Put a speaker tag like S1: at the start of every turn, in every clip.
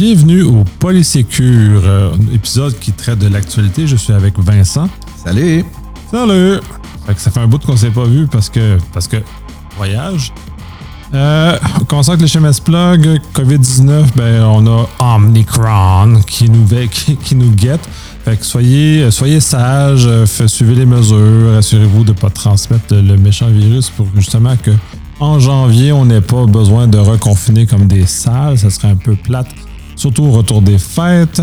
S1: Bienvenue au Polysécure, euh, épisode qui traite de l'actualité. Je suis avec Vincent.
S2: Salut!
S1: Salut! Fait que ça fait un bout qu'on s'est pas vu parce que parce que voyage. Euh, avec les SMS Plug. COVID-19, ben, on a Omnicron qui nous, qui, qui nous guette. Fait que soyez, soyez sages, euh, suivez les mesures, assurez-vous de ne pas transmettre le méchant virus pour justement que en janvier, on n'ait pas besoin de reconfiner comme des salles. Ça serait un peu plate, surtout au retour des fêtes.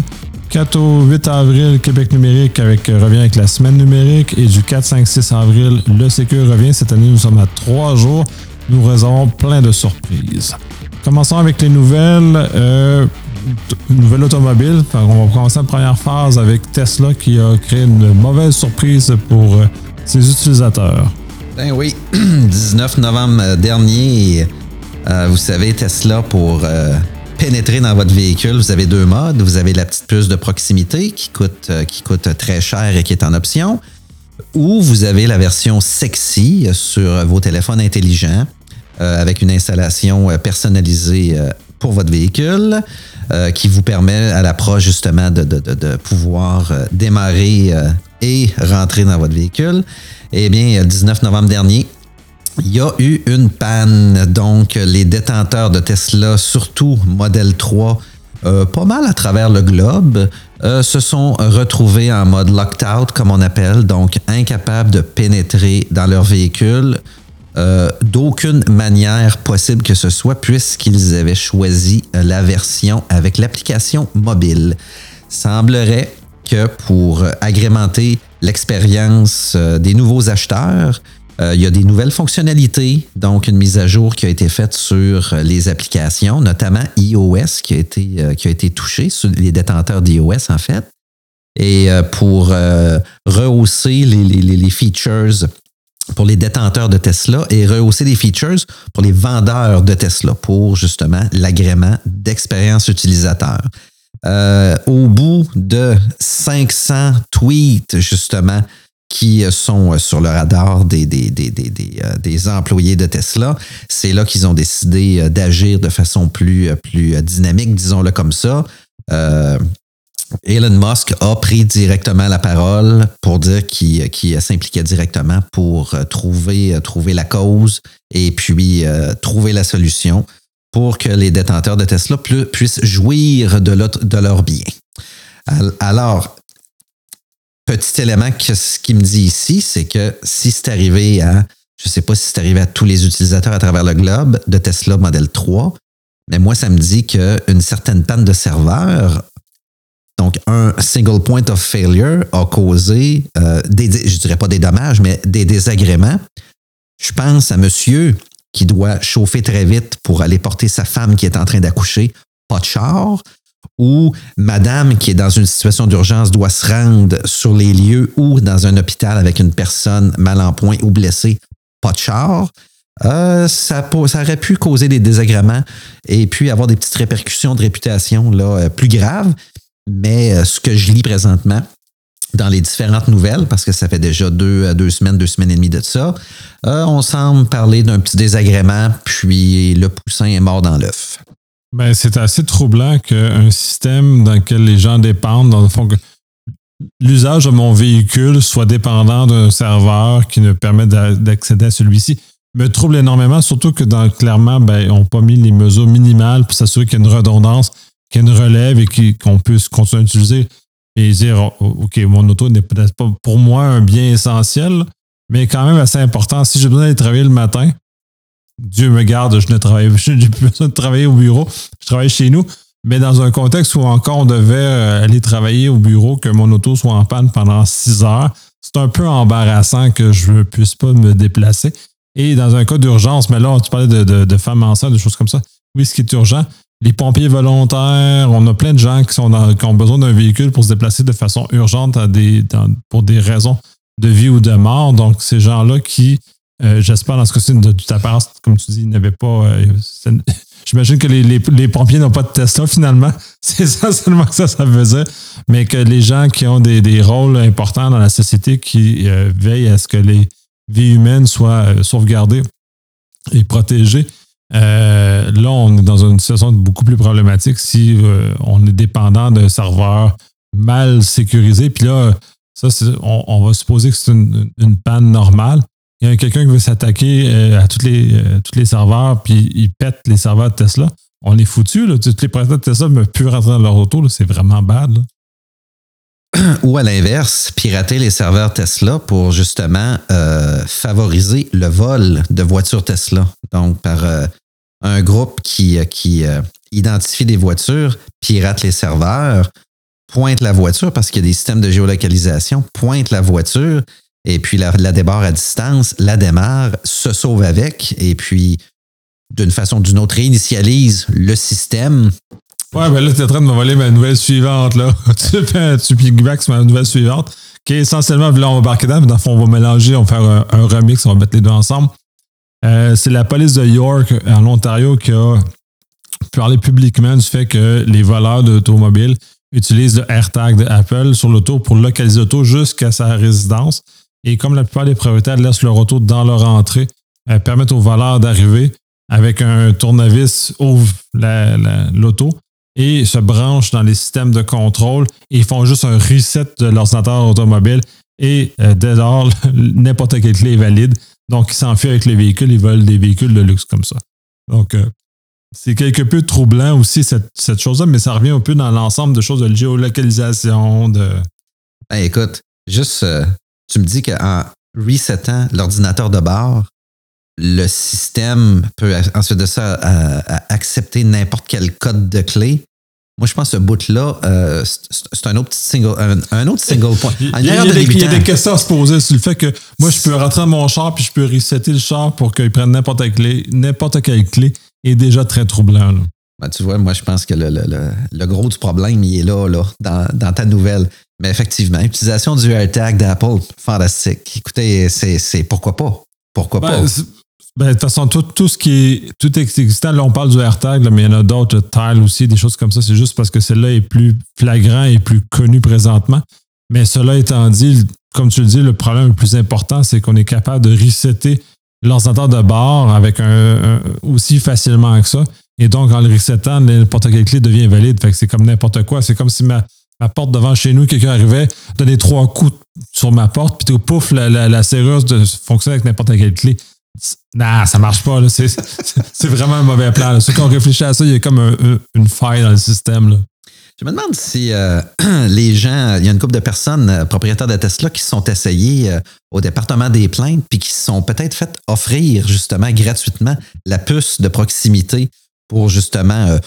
S1: 4 au 8 avril, Québec numérique avec, euh, revient avec la semaine numérique. Et du 4, 5, 6 avril, le Sécure revient. Cette année, nous sommes à 3 jours. Nous réservons plein de surprises. Commençons avec les nouvelles. Euh, nouvelle automobile. on va commencer la première phase avec Tesla qui a créé une mauvaise surprise pour euh, ses utilisateurs.
S2: Ben oui, 19 novembre dernier, euh, vous savez, Tesla, pour pénétrer dans votre véhicule, vous avez deux modes. Vous avez la petite puce de proximité qui coûte, qui coûte très cher et qui est en option, ou vous avez la version sexy sur vos téléphones intelligents euh, avec une installation euh, personnalisée euh, pour votre véhicule qui vous permet à l'approche justement de, pouvoir démarrer et rentrer dans votre véhicule. Eh bien, le 19 novembre dernier, il y a eu une panne. Donc, les détenteurs de Tesla, surtout Model 3, pas mal à travers le globe, se sont retrouvés en mode locked out, comme on appelle, donc incapables de pénétrer dans leur véhicule euh, d'aucune manière possible que ce soit, puisqu'ils avaient choisi euh, la version avec l'application mobile. Semblerait que pour agrémenter l'expérience euh, des nouveaux acheteurs, il y a des nouvelles fonctionnalités, donc une mise à jour qui a été faite sur les applications, notamment iOS qui a été, qui a été sur les détenteurs d'iOS en fait. Et pour rehausser les, les, les features pour les détenteurs de Tesla et rehausser des features pour les vendeurs de Tesla pour justement l'agrément d'expérience utilisateur. Euh, au bout de 500 tweets justement qui sont sur le radar des, des, des, des euh, employés de Tesla, c'est là qu'ils ont décidé euh, d'agir de façon plus, plus dynamique, disons-le comme ça. Elon Musk a pris directement la parole pour dire qu'il s'impliquait directement pour euh, trouver, euh, trouver la cause et puis euh, trouver la solution pour que les détenteurs de Tesla puissent jouir de, de leur bien. Alors, petit élément que ce qu'il me dit ici, c'est que si c'est arrivé à, je ne sais pas si c'est arrivé à tous les utilisateurs à travers le globe de Tesla Model 3, mais moi, ça me dit qu'une certaine panne de serveur donc, un single point of failure a causé, euh, des, je dirais pas des dommages, mais des désagréments. Je pense à monsieur qui doit chauffer très vite pour aller porter sa femme qui est en train d'accoucher, pas de char, ou madame qui est dans une situation d'urgence doit se rendre sur les lieux ou dans un hôpital avec une personne mal en point ou blessée, pas de char. Euh, ça, aurait pu causer des désagréments et puis avoir des petites répercussions de réputation là, euh, plus graves. Mais euh, ce que je lis présentement dans les différentes nouvelles, parce que ça fait déjà deux, deux semaines, deux semaines et demie de ça, on semble parler d'un petit désagrément, puis le poussin est mort dans l'œuf.
S1: Ben, c'est assez troublant qu'un système dans lequel les gens dépendent, dans le fond, l'usage de mon véhicule soit dépendant d'un serveur qui ne permet d'accéder à celui-ci me trouble énormément, surtout que dans clairement, ben, on n'a pas mis les mesures minimales pour s'assurer qu'il y a une redondance qu'il y ait une relève et qu'on puisse continuer à utiliser et dire oh, oh, OK, mon auto n'est peut-être pas pour moi un bien essentiel, mais quand même assez important. Si j'ai besoin d'aller travailler le matin, Dieu me garde, je ne travaille, j'ai plus besoin de travailler au bureau, je travaille chez nous. Mais dans un contexte où encore on devait euh, aller travailler au bureau, que mon auto soit en panne pendant six heures, c'est un peu embarrassant que je ne puisse pas me déplacer. Et dans un cas d'urgence, mais là, tu parlais de, femmes enceintes, de choses comme ça. Oui, ce qui est urgent, les pompiers volontaires, on a plein de gens qui, ont besoin d'un véhicule pour se déplacer de façon urgente pour des raisons de vie ou de mort. Donc, ces gens-là qui, euh, j'espère dans ce cas-ci, de toute apparence, comme tu dis, n'avaient pas. Euh, j'imagine que les, pompiers n'ont pas de Tesla finalement. C'est ça seulement que ça, ça faisait. Mais que les gens qui ont des, rôles importants dans la société qui euh, veillent à ce que les vies humaines soient sauvegardées et protégées là, on est dans une situation beaucoup plus problématique si on est dépendant d'un serveur mal sécurisé. Puis là, ça, on, va supposer que c'est une, panne normale. Il y a quelqu'un qui veut s'attaquer à tous les, tous les serveurs, puis il pète les serveurs de Tesla. On est foutu. Tous les propriétaires de Tesla ne peuvent plus rentrer dans leur auto. C'est vraiment bad.
S2: Ou à l'inverse, pirater les serveurs Tesla pour justement euh, favoriser le vol de voitures Tesla. Donc, par euh, un groupe qui, euh, qui identifie des voitures, pirate les serveurs, pointe la voiture parce qu'il y a des systèmes de géolocalisation, pointe la voiture et puis la, la débarre à distance, la démarre, se sauve avec et puis d'une façon ou d'une autre réinitialise le système
S1: Ouais, ben là, tu es en train de me voler ma nouvelle suivante, là. tu tu piggyback sur ma nouvelle suivante, qui est essentiellement, là, on va embarquer dedans, mais dans le fond, on va mélanger, on va faire un, remix, on va mettre les deux ensemble. Euh, c'est la police de York, en Ontario, qui a parlé publiquement du fait que les voleurs d'automobiles utilisent le AirTag d'Apple sur l'auto pour localiser l'auto jusqu'à sa résidence. Et comme la plupart des propriétaires laissent leur auto dans leur entrée, euh, permettent aux voleurs d'arriver avec un tournevis, ouvre l'auto et se branchent dans les systèmes de contrôle et font juste un reset de l'ordinateur automobile et euh, dès lors, n'importe quelle clé est valide. Donc, ils s'enfuient avec les véhicules, ils veulent des véhicules de luxe comme ça. Donc, euh, c'est quelque peu troublant aussi cette, chose-là, mais ça revient un peu dans l'ensemble de choses de géolocalisation.
S2: Ben, écoute, juste, euh, tu me dis qu'en resetant l'ordinateur de bord, le système peut ensuite de ça accepter n'importe quel code de clé. Moi, je pense que ce bout-là, euh, c'est un autre single, un, autre single point.
S1: il, y a, des, questions à se poser sur le fait que moi, je peux rentrer dans mon char puis je peux resetter le char pour qu'il prenne n'importe quelle clé. N'importe quelle clé est déjà très troublant.
S2: Ben, tu vois, moi, je pense que le, gros du problème, il est là, là dans, ta nouvelle. Mais effectivement, l'utilisation du AirTag d'Apple, fantastique. Écoutez, c'est pourquoi pas? Pourquoi ben, pas?
S1: Ben, de toute façon, tout, tout, ce qui est tout existant, là, on parle du AirTag, mais il y en a d'autres, Tile aussi, des choses comme ça. C'est juste parce que celle-là est plus flagrant et plus connu présentement. Mais cela étant dit, comme tu le dis, le problème le plus important, c'est qu'on est capable de resetter l'ordinateur de bord avec un, aussi facilement que ça. Et donc, en le resetant, n'importe quelle clé devient valide. Fait que c'est comme n'importe quoi. C'est comme si ma, porte devant chez nous, quelqu'un arrivait, donnait trois coups sur ma porte, puis pouf, la, la, serrure fonctionne avec n'importe quelle clé. Non, ça marche pas. C'est vraiment un mauvais plan. Ceux qui ont réfléchi à ça, il y a comme une faille dans le système.
S2: Je me demande si euh, les gens, il y a une couple de personnes euh, propriétaires de Tesla qui se sont essayés euh, au département des plaintes puis qui se sont peut-être fait offrir justement gratuitement la puce de proximité pour justement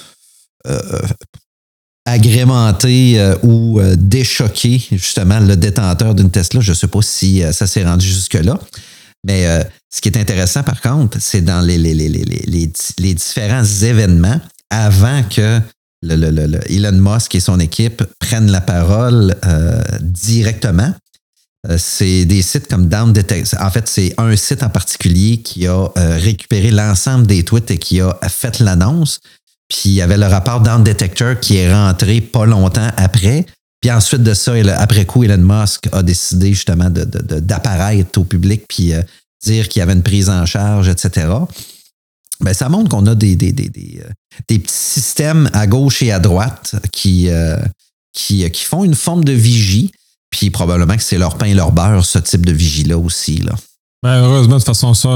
S2: agrémenter ou déchoquer justement le détenteur d'une Tesla. Je ne sais pas si ça s'est rendu jusque-là. Mais euh, ce qui est intéressant, par contre, c'est dans les, différents événements avant que Elon Musk et son équipe prennent la parole euh, directement. Euh, c'est des sites comme Down Detector. En fait, c'est un site en particulier qui a récupéré l'ensemble des tweets et qui a fait l'annonce. Puis il y avait le rapport Down Detector qui est rentré pas longtemps après. Puis ensuite de ça, après coup, Elon Musk a décidé justement d'apparaître de, au public puis euh, dire qu'il y avait une prise en charge, etc. Ben, ça montre qu'on a des, euh, petits systèmes à gauche et à droite qui, euh, qui, qui, font une forme de vigie. Puis probablement que c'est leur pain et leur beurre, ce type de vigie-là aussi. Là.
S1: Ben, heureusement, de toute façon, ça,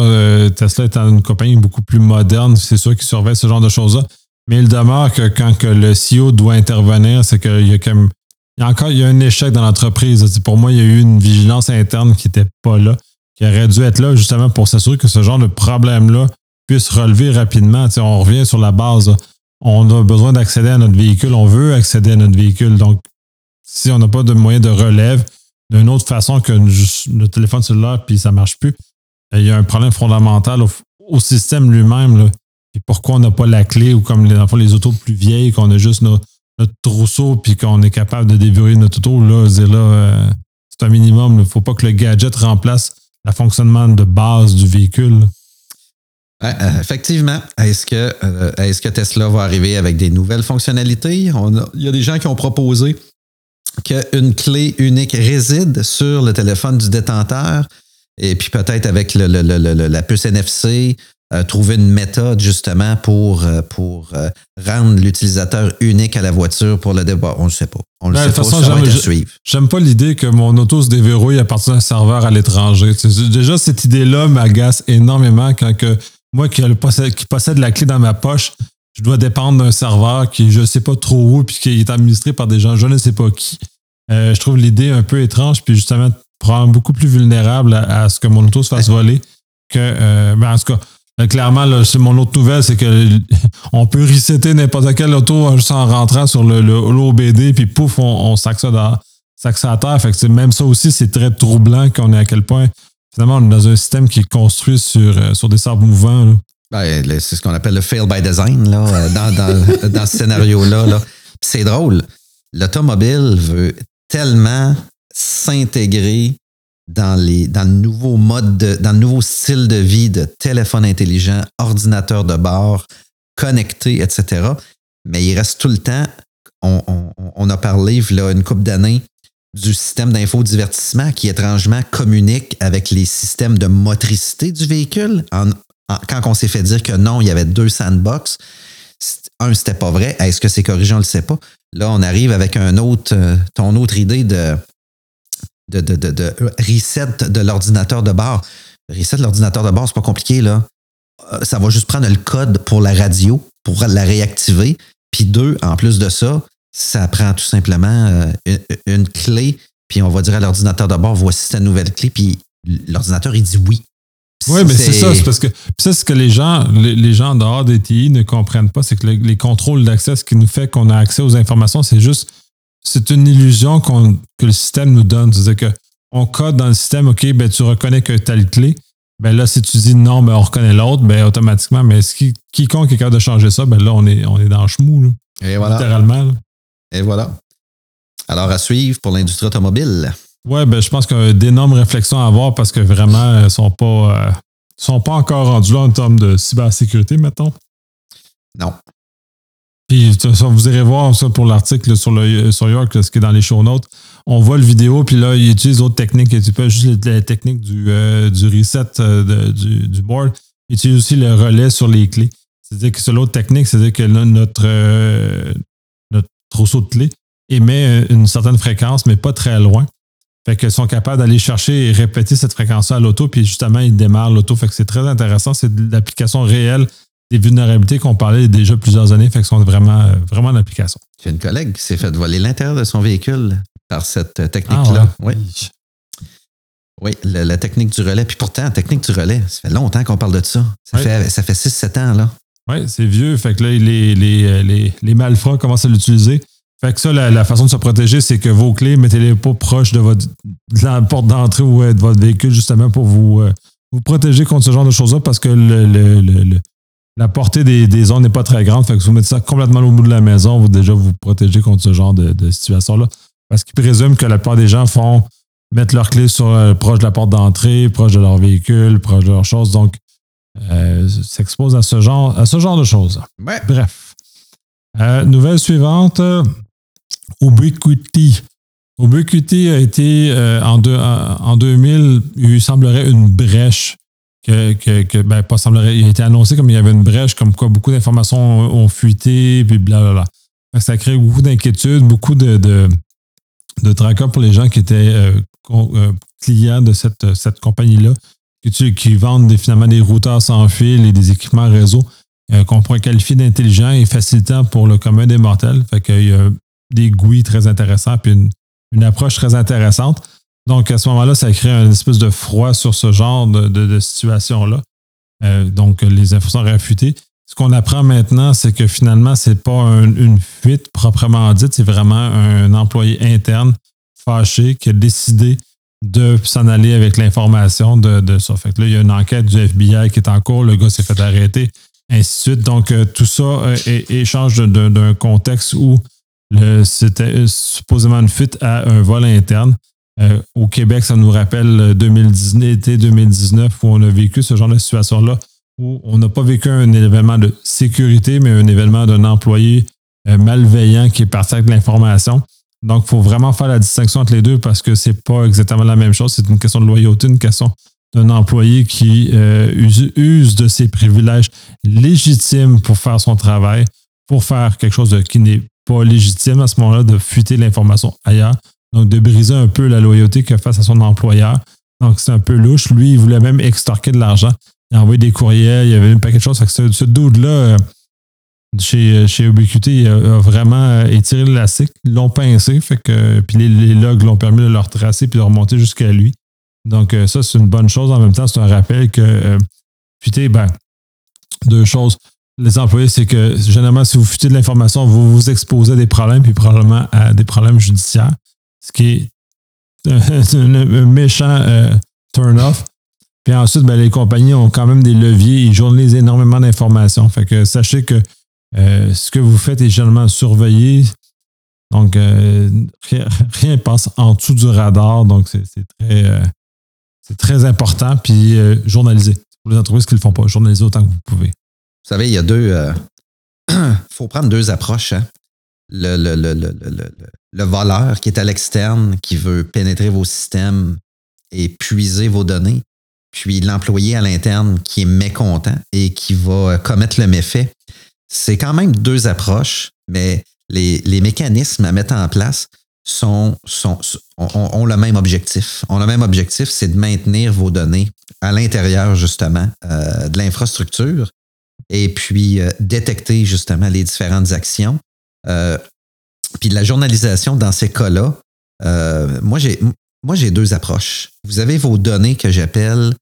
S1: Tesla étant une compagnie beaucoup plus moderne, c'est sûr qu'ils surveillent ce genre de choses-là. Mais il demeure que quand le CEO doit intervenir, c'est qu'il y a quand même il y a encore il y a un échec dans l'entreprise. Pour moi, il y a eu une vigilance interne qui n'était pas là, qui aurait dû être là justement pour s'assurer que ce genre de problème-là puisse relever rapidement. on revient sur la base. On a besoin d'accéder à notre véhicule. On veut accéder à notre véhicule. Donc, si on n'a pas de moyen de relève d'une autre façon que le téléphone cellulaire puis ça ne marche plus, il y a un problème fondamental au, système lui-même. Et pourquoi on n'a pas la clé ou comme les, les autos plus vieilles, qu'on a juste notre trousseau puis qu'on est capable de déverrouiller notre auto, là, c'est là, euh, c'est un minimum. Il ne faut pas que le gadget remplace le fonctionnement de base du véhicule.
S2: Euh, effectivement. Est-ce que, euh, est que Tesla va arriver avec des nouvelles fonctionnalités? il y a des gens qui ont proposé qu'une clé unique réside sur le téléphone du détenteur et puis peut-être avec le, la puce NFC euh, trouver une méthode justement pour, euh, pour euh, rendre l'utilisateur unique à la voiture pour le débat. On ne sait pas. On le
S1: Ben,
S2: sait
S1: de
S2: pas.
S1: façon,
S2: ça va être suivre.
S1: J'aime pas l'idée que mon auto se déverrouille à partir d'un serveur à l'étranger. Déjà, cette idée-là m'agace énormément quand que moi qui, le possède, qui possède la clé dans ma poche, je dois dépendre d'un serveur qui je sais pas trop où puis qui est administré par des gens je ne sais pas qui. Euh, je trouve l'idée un peu étrange puis justement probablement beaucoup plus vulnérable à, à ce que mon auto se fasse voler que euh, ben, en tout cas euh, clairement là, c'est mon autre nouvelle c'est que on peut resetter n'importe quelle auto euh, juste en rentrant sur le, l'OBD puis pouf on, on sac ça dans sac ça à terre fait que même ça aussi c'est très troublant qu'on est à quel point finalement on est dans un système qui est construit sur euh, sur des sables mouvants là.
S2: Ben, c'est ce qu'on appelle le fail by design là, euh, dans, dans, dans ce scénario-là. Là. C'est drôle. L'automobile veut tellement s'intégrer dans, les, dans le nouveau mode, de- dans le nouveau style de vie de téléphone intelligent, ordinateur de bord, connecté, etc. Mais il reste tout le temps, on, a parlé une couple d'années du système d'infodivertissement qui étrangement communique avec les systèmes de motricité du véhicule. En- quand on s'est fait dire que non, il y avait deux sandbox, un, c'était pas vrai. Est-ce que c'est corrigé? On le sait pas. Là, on arrive avec un autre, euh, ton autre idée de, de, de, de- reset de l'ordinateur de bord. Reset de l'ordinateur de bord, c'est pas compliqué, là. Euh, Ça va juste prendre le code pour la radio, pour la réactiver. Puis deux, en plus de ça, ça prend tout simplement euh, une, clé, puis on va dire à l'ordinateur de bord, voici ta nouvelle clé, puis l'ordinateur, il dit oui.
S1: Oui, mais c'est ça, c'est parce que ça, c'est ce que les gens, les, les gens dehors des TI ne comprennent pas, c'est que le- les contrôles d'accès, ce qui nous fait qu'on a accès aux informations, c'est juste, c'est une illusion qu'on- que le système nous donne. C'est-à-dire que on code dans le système, OK, ben tu reconnais que telle clé. Ben là, si tu dis non, ben on reconnaît l'autre, ben automatiquement, mais ce qui, quiconque est capable de changer ça, ben là, on est, on est dans le chemou, là,
S2: Et voilà.
S1: littéralement. là.
S2: Et voilà. Alors, à suivre pour l'industrie automobile.
S1: Ouais, ben je pense qu'il y a d'énormes réflexions à avoir parce que vraiment, elles sont pas, euh, sont pas encore rendues là en termes de cybersécurité, mettons.
S2: Non.
S1: Puis, vous irez voir ça pour l'article sur, le, sur York, ce qui est dans les show notes. On voit le vidéo, puis là, il utilise d'autres techniques. Il utilise pas juste les techniques du, euh, du reset euh, de- du, du board. Il utilise aussi le relais sur les clés. C'est-à-dire que c'est l'autre technique, c'est-à-dire que là, notre, euh, notre trousseau de clés émet une certaine fréquence, mais pas très loin. Fait qu'ils sont capables d'aller chercher et répéter cette fréquence-là à l'auto, puis justement, ils démarrent l'auto. Fait que c'est très intéressant. C'est de l'application réelle des vulnérabilités qu'on parlait déjà plusieurs années, fait que sont vraiment, vraiment en application.
S2: J'ai une collègue qui s'est fait voler l'intérieur de son véhicule par cette euh, technique-là.
S1: Ah ouais.
S2: Oui, oui la, la technique du relais. Puis pourtant, la technique du relais, ça fait longtemps qu'on parle de ça. Ça
S1: Oui.
S2: fait, ça fait 6-7 ans, là.
S1: Oui, c'est vieux. Fait que là, les, les, euh, les, les malfrats commencent à l'utiliser. Fait que ça, la, la façon de se protéger, c'est que vos clés, mettez-les pas proches de votre de la porte d'entrée ou euh, de votre véhicule, justement, pour vous, euh, vous protéger contre ce genre de choses-là, parce que le, le- la portée des, des zones n'est pas très grande. Fait que si vous mettez ça complètement au bout de la maison, vous déjà vous protégez contre ce genre de, de situation-là. Parce qu'ils présument que la plupart des gens font mettre leurs clés sur, euh, proche de la porte d'entrée, proche de leur véhicule, proche de leurs choses. Donc, euh, s'expose à ce genre, à ce genre de choses.
S2: Ouais.
S1: Bref. Euh, nouvelle suivante. Ubiquiti. Ubiquiti a été euh, en, deux- en, en 2000, il semblerait une brèche que, ben, il a été annoncé comme il y avait une brèche, comme quoi beaucoup d'informations ont, fuité, puis blablabla. Ça crée beaucoup d'inquiétudes, beaucoup de, de, tracas pour les gens qui étaient euh, euh, clients de cette, compagnie-là, qui, vendent finalement des routeurs sans fil et des équipements réseau qu'on pourrait qualifier d'intelligents et facilitants pour le commun des mortels. Des GUI très intéressants puis une, une approche très intéressante. Donc, à ce moment-là, ça crée un espèce de froid sur ce genre de, de- situation-là. Euh, donc, les infos sont réfutées. Ce qu'on apprend maintenant, c'est que finalement, c'est pas un- une fuite proprement dite, c'est vraiment un employé interne fâché qui a décidé de s'en aller avec l'information de, de ça. Fait que là, il y a une enquête du FBI qui est en cours, le gars s'est fait arrêter, ainsi de suite. Donc, euh, tout ça euh, d'un contexte où c'était euh, supposément une fuite à un vol interne. Euh, au Québec, ça nous rappelle euh, 2019, été 2019 où on a vécu ce genre de situation-là, où on n'a pas vécu un événement de sécurité, mais un événement d'un employé euh, malveillant qui est parti l'information. Donc, il faut vraiment faire la distinction entre les deux parce que c'est pas exactement la même chose. C'est une question de loyauté, une question d'un employé qui use, de ses privilèges légitimes pour faire son travail, pour faire quelque chose qui n'est pas légitime à ce moment-là, de fuiter l'information ailleurs. Donc, de briser un peu la loyauté a face à son employeur. Donc, c'est un peu louche. Lui, il voulait même extorquer de l'argent. Il a envoyé des courriels, il y avait un paquet de choses. ce, ce dude-là, euh, chez, chez Ubiquity, il a, vraiment euh, étiré l'élastique. Ils l'ont pincé. Fait que, puis les, logs l'ont permis de le retracer puis de remonter jusqu'à lui. Donc, euh, ça, c'est une bonne chose. En même temps, c'est un rappel que, putain, ben, deux choses. Les employés, c'est que généralement, si vous futez de l'information, vous vous exposez à des problèmes, puis probablement à des problèmes judiciaires, ce qui est un, méchant turn-off. Puis ensuite, ben, les compagnies ont quand même des leviers, ils journalisent énormément d'informations. Fait que sachez que euh, ce que vous faites est généralement surveillé. Donc, euh, rien, passe en dessous du radar. Donc, c'est très, euh, très important. Puis, journaliser. Pour les entreprises qui ne le font pas, journaliser autant que vous pouvez.
S2: Vous savez, il y a deux. Il faut prendre deux approches. Hein. Le, le, le, le, voleur qui est à l'externe, qui veut pénétrer vos systèmes et puiser vos données, puis l'employé à l'interne qui est mécontent et qui va commettre le méfait. C'est quand même deux approches, mais les, mécanismes à mettre en place ont, le même objectif. Ont le même objectif, c'est de maintenir vos données à l'intérieur, justement, euh, de l'infrastructure et puis euh, détecter, justement, les différentes actions. Euh, puis la journalisation dans ces cas-là, moi, j'ai, moi, j'ai deux approches. Vous avez vos données que j'appelle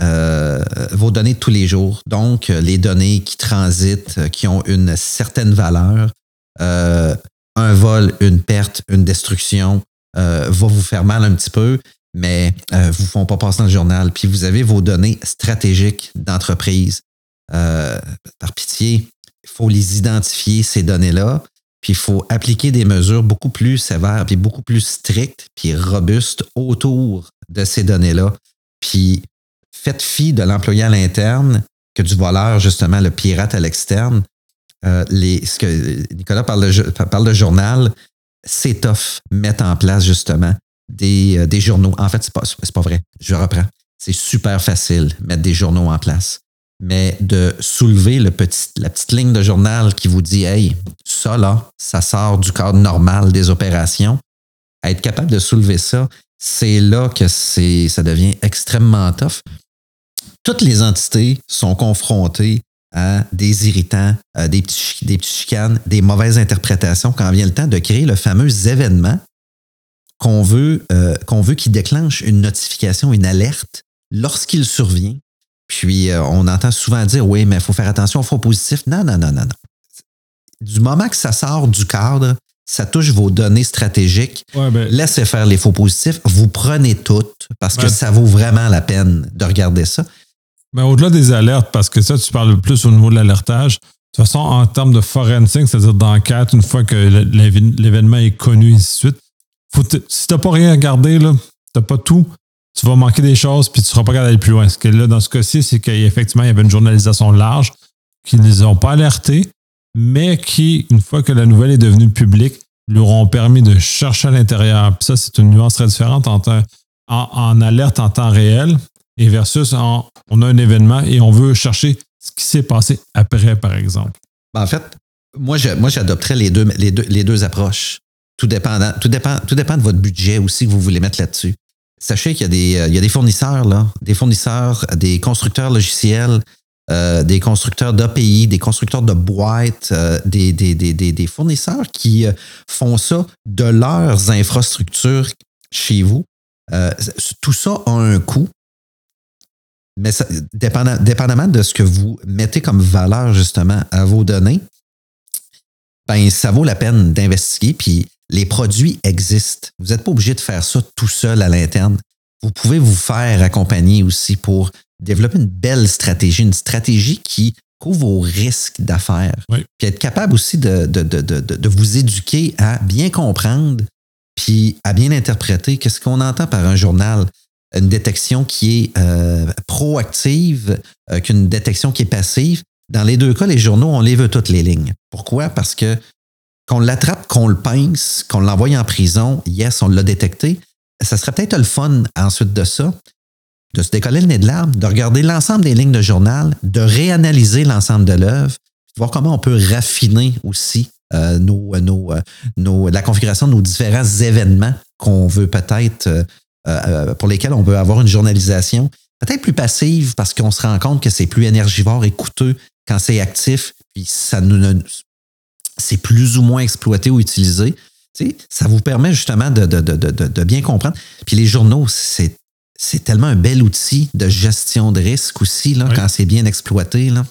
S2: euh, vos données de tous les jours. Donc, euh, les données qui transitent, euh, qui ont une certaine valeur. un vol, une perte, une destruction va vous faire mal un petit peu, mais ne vous font pas passer dans le journal. Puis vous avez vos données stratégiques d'entreprise. Par pitié, il faut les identifier, ces données-là. Puis il faut appliquer des mesures beaucoup plus sévères, puis beaucoup plus strictes, puis robustes autour de ces données-là. Puis faites fi de l'employé à l'interne que du voleur, justement, le pirate à l'externe. Euh, Nicolas parle de, journal, c'est tough mettre en place justement des, euh, journaux. En fait, c'est pas, pas vrai. Je reprends. C'est super facile mettre des journaux en place. Mais de soulever la petite ligne de journal qui vous dit Hey, ça là, ça sort du cadre normal des opérations. être capable de soulever ça, c'est là que ça devient extrêmement tough toutes les entités sont confrontées à des irritants, des, petits, des chicanes, des mauvaises interprétations quand vient le temps de créer le fameux événement qu'on veut, euh, qu'on veut qui déclenche une notification, une alerte lorsqu'il survient. Puis euh, on entend souvent dire oui, mais il faut faire attention aux faux positifs. Non, non, non, non, non. Du moment que ça sort du cadre, ça touche vos données stratégiques. Ben Laissez faire les faux positifs. Vous prenez toutes parce que ça vaut vraiment la peine de regarder ça.
S1: Mais au-delà des alertes, parce que ça, tu parles plus au niveau de l'alertage. De toute façon, en termes de forensic, c'est-à-dire d'enquête, une fois que l'événement est connu, et ainsi de suite, faut si tu n'as pas rien à garder, tu n'as pas tout, tu vas manquer des choses puis tu ne seras pas capable d'aller plus loin. Ce que là, dans ce cas-ci, c'est qu'effectivement, il y avait une journalisation large qui ne les ont pas alertés, mais qui, une fois que la nouvelle est devenue publique, leur ont permis de chercher à l'intérieur. Ça, c'est une nuance très différente entre en alerte en temps réel, et versus on a un événement et on veut chercher ce qui s'est passé après, par exemple.
S2: Ben, en fait, moi, j'adopterais les deux, les, les deux approches. Tout, tout, dépend, tout dépend de votre budget aussi que vous voulez mettre là-dessus. Sachez qu'il y, a des, il y a des fournisseurs, là, des fournisseurs, des constructeurs logiciels, euh, des constructeurs d'API, des constructeurs de boîtes, euh, des, des, des, fournisseurs qui euh, font ça de leurs infrastructures chez vous. tout ça a un coût. Mais dépendamment de ce que vous mettez comme valeur justement à vos données, ben, ça vaut la peine d'investiguer. Puis les produits existent. Vous n'êtes pas obligé de faire ça tout seul à l'interne. Vous pouvez vous faire accompagner aussi pour développer une belle stratégie, une stratégie qui couvre vos risques d'affaires. Puis être capable aussi de, de, de, de, vous éduquer à bien comprendre puis à bien interpréter qu'est-ce qu'on entend par un journal une détection qui est euh, proactive euh, qu'une détection qui est passive. Dans les deux cas, les journaux, on les veut toutes les lignes. Pourquoi? Parce que qu'on l'attrape, qu'on le pince, qu'on l'envoie en prison, yes, on l'a détecté. Ça serait peut-être le fun ensuite de ça de se décoller le nez de l'arbre, de regarder l'ensemble des lignes de journal, de réanalyser l'ensemble de l'œuvre, voir comment on peut raffiner aussi euh, nos, nos, euh, nos, la configuration de nos différents événements qu'on veut peut-être, euh, pour lesquels on veut avoir une journalisation peut-être plus passive parce qu'on se rend compte que c'est plus énergivore et coûteux quand c'est actif, puis ça nous, c'est plus ou moins exploité ou utilisé. ça vous permet justement de, de, de, de, bien comprendre. Puis les journaux, c'est c'est tellement un bel outil de gestion de risque aussi, là, quand c'est bien exploité. Là.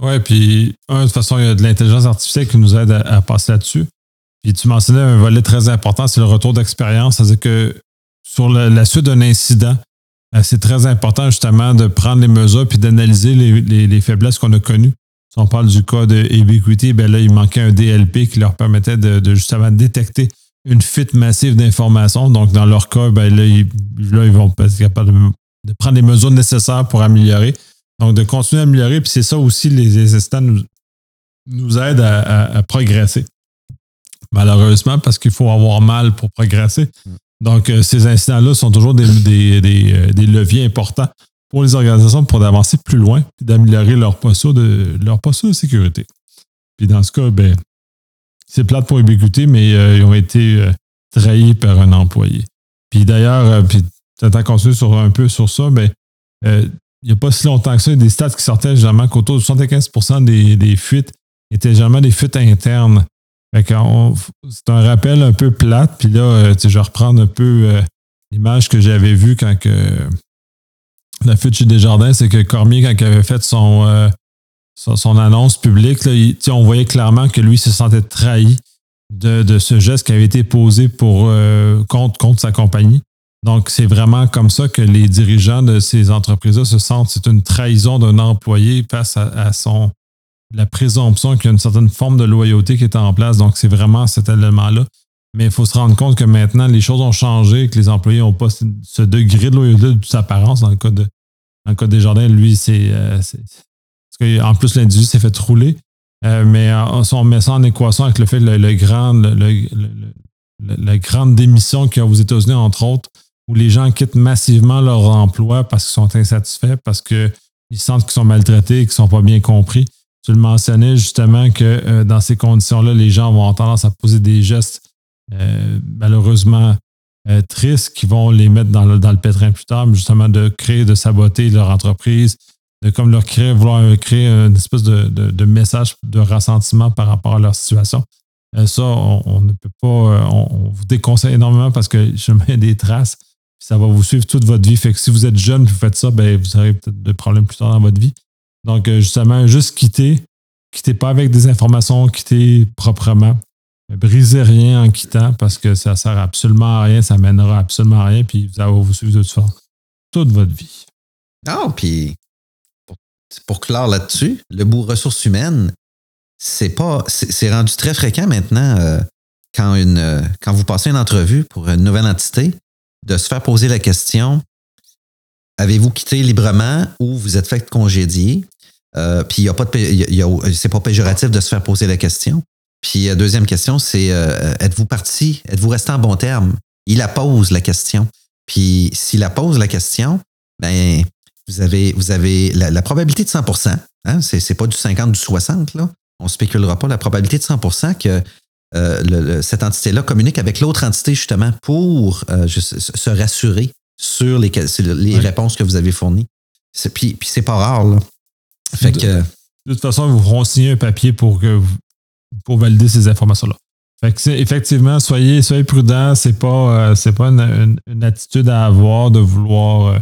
S1: Oui, puis de toute façon, il y a de l'intelligence artificielle qui nous aide à, passer là-dessus. Puis tu mentionnais un volet très important, c'est le retour d'expérience. C'est-à-dire que sur la suite d'un incident, euh, c'est très important justement de prendre les mesures puis d'analyser les, faiblesses qu'on a connues. Si on parle du cas de Ubiquity, ben là, il manquait un DLP qui leur permettait de, de justement détecter une fuite massive d'informations. Donc, dans leur cas, ben là, ils, vont être capables de, prendre les mesures nécessaires pour améliorer. Donc, de continuer à améliorer. Puis c'est ça aussi, les assistants nous, nous aident à, progresser. Malheureusement, parce qu'il faut avoir mal pour progresser. Donc, euh, ces incidents-là sont toujours des, euh, des, leviers importants pour les organisations pour avancer plus loin et d'améliorer leur posture de, leur posture de sécurité. Puis dans ce cas, ben, c'est plate pour Ubiquity, mais euh, ils ont été euh, trahis par un employé. Puis d'ailleurs, euh, puis peut-être continuer sur un peu sur ça, mais il n'y a pas si longtemps que ça, il y a des stats qui sortaient généralement qu'autour de 75 des, des, fuites étaient généralement des fuites internes. c'est un rappel un peu plate, puis là, je vais reprendre un peu l'image que j'avais vue quand que la fuite chez Desjardins, c'est que Cormier, quand il avait fait son, son, annonce publique, on voyait clairement que lui se sentait trahi de, ce geste qui avait été posé pour, euh, contre, contre sa compagnie. Donc, c'est vraiment comme ça que les dirigeants de ces entreprises-là se sentent. C'est une trahison d'un employé face à, son la présomption qu'il y a une certaine forme de loyauté qui est en place. Donc, c'est vraiment cet élément-là. Mais il faut se rendre compte que maintenant, les choses ont changé, que les employés n'ont pas ce degré de loyauté de sa apparence. Dans le cas de, dans le cas des jardins, lui, c'est euh, en plus, l'individu s'est fait rouler. Euh, mais si on met ça en équation avec le fait le, le grand, la grande démission qu'il y a aux États-Unis, entre autres, où les gens quittent massivement leur emploi parce qu'ils sont insatisfaits, parce qu'ils sentent qu'ils sont maltraités, qu'ils ne sont pas bien compris. Tu le mentionnais justement que euh, dans ces conditions-là, les gens vont avoir tendance à poser des gestes euh, malheureusement tristes qui vont les mettre dans le, dans le pétrin plus tard, justement de créer, de saboter leur entreprise, de comme leur créer, vouloir créer une espèce de, message de ressentiment par rapport à leur situation. Euh, ça, on, ne peut pas, euh, on, vous déconseille énormément parce que je mets des traces, ça va vous suivre toute votre vie. Fait que si vous êtes jeune, vous faites ça, ben, vous aurez peut-être des problèmes plus tard dans votre vie. Donc, euh, justement, juste quitter, quittez pas avec des informations, quittez proprement. Brisez rien en quittant parce que ça sert absolument à rien, ça mènera absolument à rien, puis ça va vous suivre toute votre vie.
S2: Non, puis pour clore là-dessus, le bout ressources humaines, c'est pas, c'est rendu très fréquent maintenant euh, euh, quand vous passez une entrevue pour une nouvelle entité, de se faire poser la question avez-vous quitté librement ou vous êtes fait congédier? Euh, Puis il y a pas de, c'est pas péjoratif de se faire poser la question. Puis deuxième question, c'est êtes-vous parti Êtes-vous resté en bon terme? Il la pose la question. Puis s'il la pose la question, ben vous avez, vous avez la, probabilité de 100 hein, c'est, c'est pas du 50, du 60, là. On ne spéculera pas. La probabilité de 100 que euh, cette entité-là communique avec l'autre entité justement pour euh, se rassurer sur les, les réponses que vous avez fournies. puis, puis c'est pas rare. Là.
S1: Fait de, que, de toute façon, ils vous feront signer un papier pour, que pour valider ces informations-là. Fait que effectivement, soyez, soyez prudents. C'est pas, euh, c'est pas une, attitude à avoir de vouloir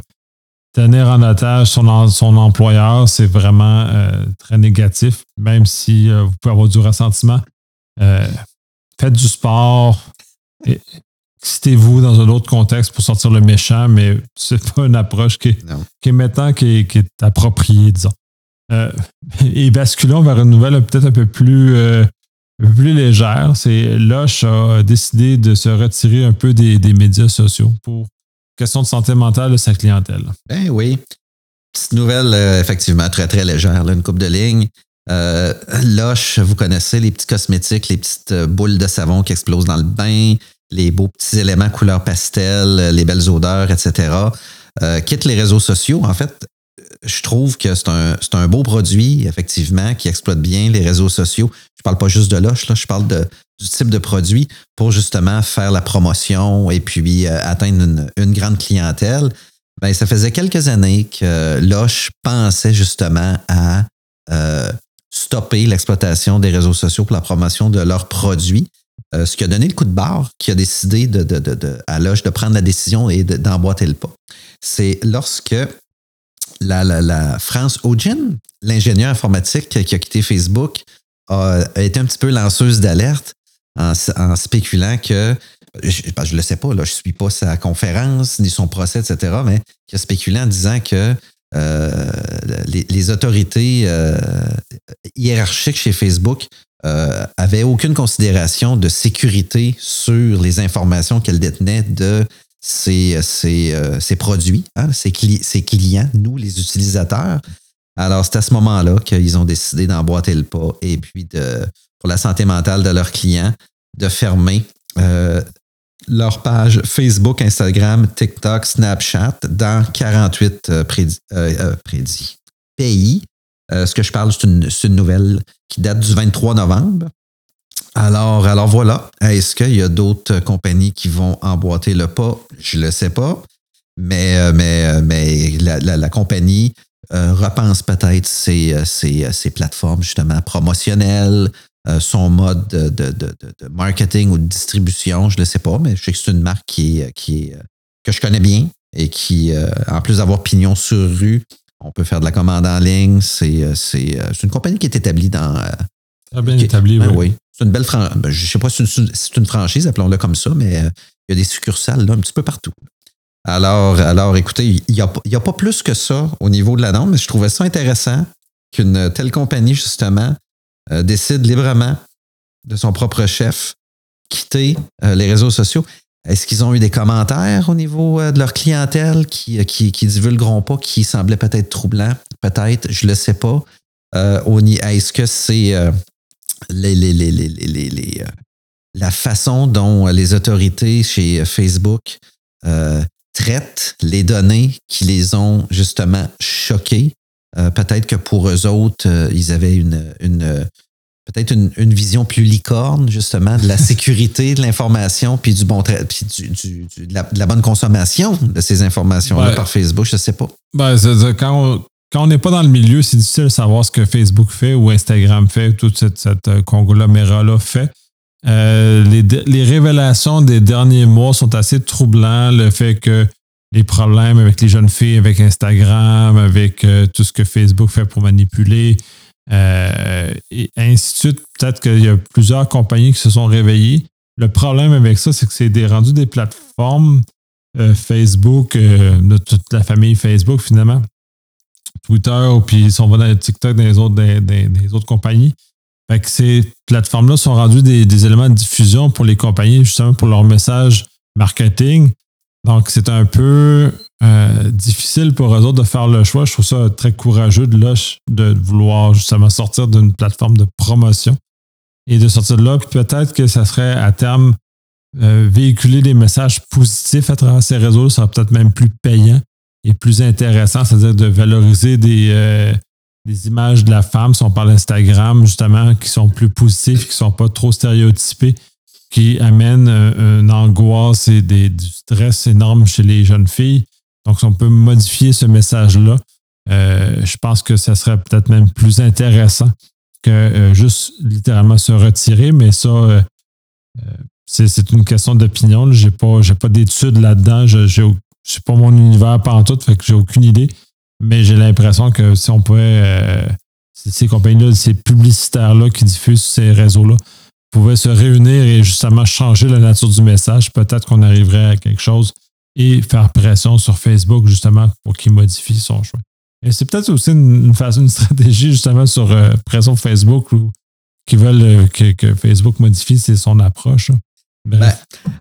S1: tenir en otage son, son employeur, c'est vraiment euh, très négatif, même si euh, vous pouvez avoir du ressentiment. Euh, faites du sport, excitez-vous dans un autre contexte pour sortir le méchant, mais c'est pas une approche qui, est maintenant qui est, appropriée, disons. et basculons vers une nouvelle peut-être un peu plus plus légère. C'est Lush a décidé de se retirer un peu des, des médias sociaux pour question de santé mentale de sa clientèle.
S2: Ben oui. Petite nouvelle, euh, effectivement, très, très légère, une coupe de ligne. Euh, Loche, vous connaissez les petits cosmétiques, les petites euh, boules de savon qui explosent dans le bain, les beaux petits éléments couleur pastel, les belles odeurs, etc. quitte les réseaux sociaux. En fait, je trouve que c'est un, un, beau produit, effectivement, qui exploite bien les réseaux sociaux. Je parle pas juste de Loche, là, je parle de, du type de produit pour justement faire la promotion et puis euh, atteindre une, grande clientèle. Ben, ça faisait quelques années que Loche pensait justement à euh, stopper l'exploitation des réseaux sociaux pour la promotion de leurs produits. Euh, ce qui a donné le coup de barre, qui a décidé de, de, à Loche de prendre la décision et d'emboîter le pas. C'est lorsque la, la, France Ogin, l'ingénieur informatique qui a quitté Facebook, a, été un petit peu lanceuse d'alerte en, spéculant que, je ne le sais pas, je ne suis pas sa conférence ni son procès, etc., mais qui a spéculé en disant que euh, les, autorités euh, hiérarchiques chez Facebook euh, avaient aucune considération de sécurité sur les informations qu'elles détenaient de ces, euh, ces produits, hein, ces, clients, nous, les utilisateurs. Alors, c'est à ce moment-là qu'ils ont décidé d'emboîter le pas et puis de, pour la santé mentale de leurs clients, de fermer euh, leur page Facebook, Instagram, TikTok, Snapchat dans 48 euh, pays. ce que je parle, c'est une, nouvelle qui date du 23 novembre. Alors, alors voilà. Est-ce qu'il y a d'autres compagnies qui vont emboîter le pas? Je ne le sais pas. Mais, euh, mais, euh, mais la, compagnie euh, repense peut-être ses, plateformes justement promotionnelles, son mode de, marketing ou de distribution. Je ne le sais pas, mais je sais que c'est une marque qui, qui que je connais bien et qui, en plus d'avoir pignon sur rue, on peut faire de la commande en ligne. C'est une compagnie qui est établie dans.
S1: Très bien établie,
S2: ben oui. C'est une belle franchise. Ben, je ne sais pas si c'est une, franchise, appelons-le comme ça, mais euh, il y a des succursales là, un petit peu partout. Alors, alors écoutez, il n'y a, a, pas plus que ça au niveau de la norme, mais je trouvais ça intéressant qu'une telle compagnie, justement, euh, décide librement de son propre chef quitter euh, les réseaux sociaux. Est-ce qu'ils ont eu des commentaires au niveau de leur clientèle qui, qui, qui divulgueront pas, qui semblaient peut-être troublants? Peut-être, je ne le sais pas. Est-ce que c'est les, les, les, euh, la façon dont les autorités chez Facebook euh, traitent les données qui les ont justement choqués. Euh, peut-être que pour eux autres, ils avaient une, une peut-être une, vision plus licorne, justement, de la sécurité de l'information, puis du bon puis du, de, la, bonne consommation de ces informations-là par Facebook, je ne sais pas.
S1: Ben, quand, quand on n'est pas dans le milieu, c'est difficile de savoir ce que Facebook fait ou Instagram fait, tout cette, cette euh, conglomérat-là fait. Euh, les, révélations des derniers mois sont assez troublants. Le fait que les problèmes avec les jeunes filles, avec Instagram, avec euh, tout ce que Facebook fait pour manipuler, et ainsi de suite. Peut-être qu'il y a plusieurs compagnies qui se sont réveillées. Le problème avec ça, c'est que c'est des rendus des plateformes Facebook, de toute la famille Facebook finalement, Twitter ou puis si on va dans TikTok dans les autres, des, autres compagnies. Fait que ces plateformes-là sont rendues des, éléments de diffusion pour les compagnies, justement pour leur message marketing. Donc, c'est un peu euh, difficile pour eux autres de faire le choix. Je trouve ça très courageux de, de vouloir justement sortir d'une plateforme de promotion et de sortir de là. Peut-être que ça serait à terme euh, véhiculer des messages positifs à travers ces réseaux, ça sera peut-être même plus payant est plus intéressant, c'est-à-dire de valoriser des, euh, des, images de la femme, si on parle d'Instagram, justement, qui sont plus positives, qui ne sont pas trop stéréotypées, qui amènent euh, une angoisse et des, du stress énorme chez les jeunes filles. Donc, si on peut modifier ce message-là, euh, je pense que ça serait peut-être même plus intéressant que juste littéralement se retirer, mais ça, c'est une question d'opinion. Je n'ai pas, pas d'études là-dedans. C'est pas mon univers tout, fait que j'ai aucune idée. Mais j'ai l'impression que si on pouvait, euh, ces compagnies-là, ces publicitaires-là qui diffusent ces réseaux-là, pouvaient se réunir et justement changer la nature du message, peut-être qu'on arriverait à quelque chose et faire pression sur Facebook justement pour qu'il modifie son choix. Et c'est peut-être aussi une, façon, une stratégie justement sur euh, pression Facebook ou qui veulent euh, que, Facebook modifie son approche.
S2: Ben,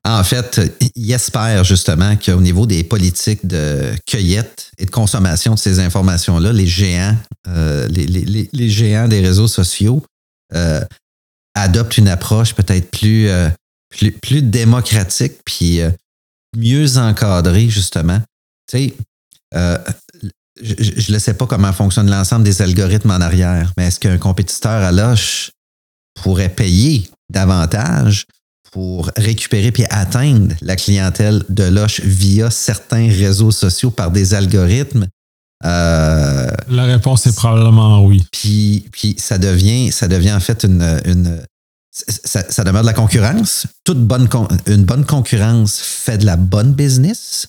S2: en fait, il espère justement qu'au niveau des politiques de cueillette et de consommation de ces informations-là, les géants, euh, les, géants des réseaux sociaux euh, adoptent une approche peut-être plus, euh, plus, plus, démocratique puis mieux encadrée, justement. Tu sais, je ne sais pas comment fonctionne l'ensemble des algorithmes en arrière, mais est-ce qu'un compétiteur à Loche pourrait payer davantage pour récupérer puis atteindre la clientèle de Loche via certains réseaux sociaux par des algorithmes?
S1: Euh, la réponse est probablement oui.
S2: Puis, puis ça, devient, ça devient en fait une. une ça, ça, demeure de la concurrence. Toute bonne, une bonne concurrence fait de la bonne business.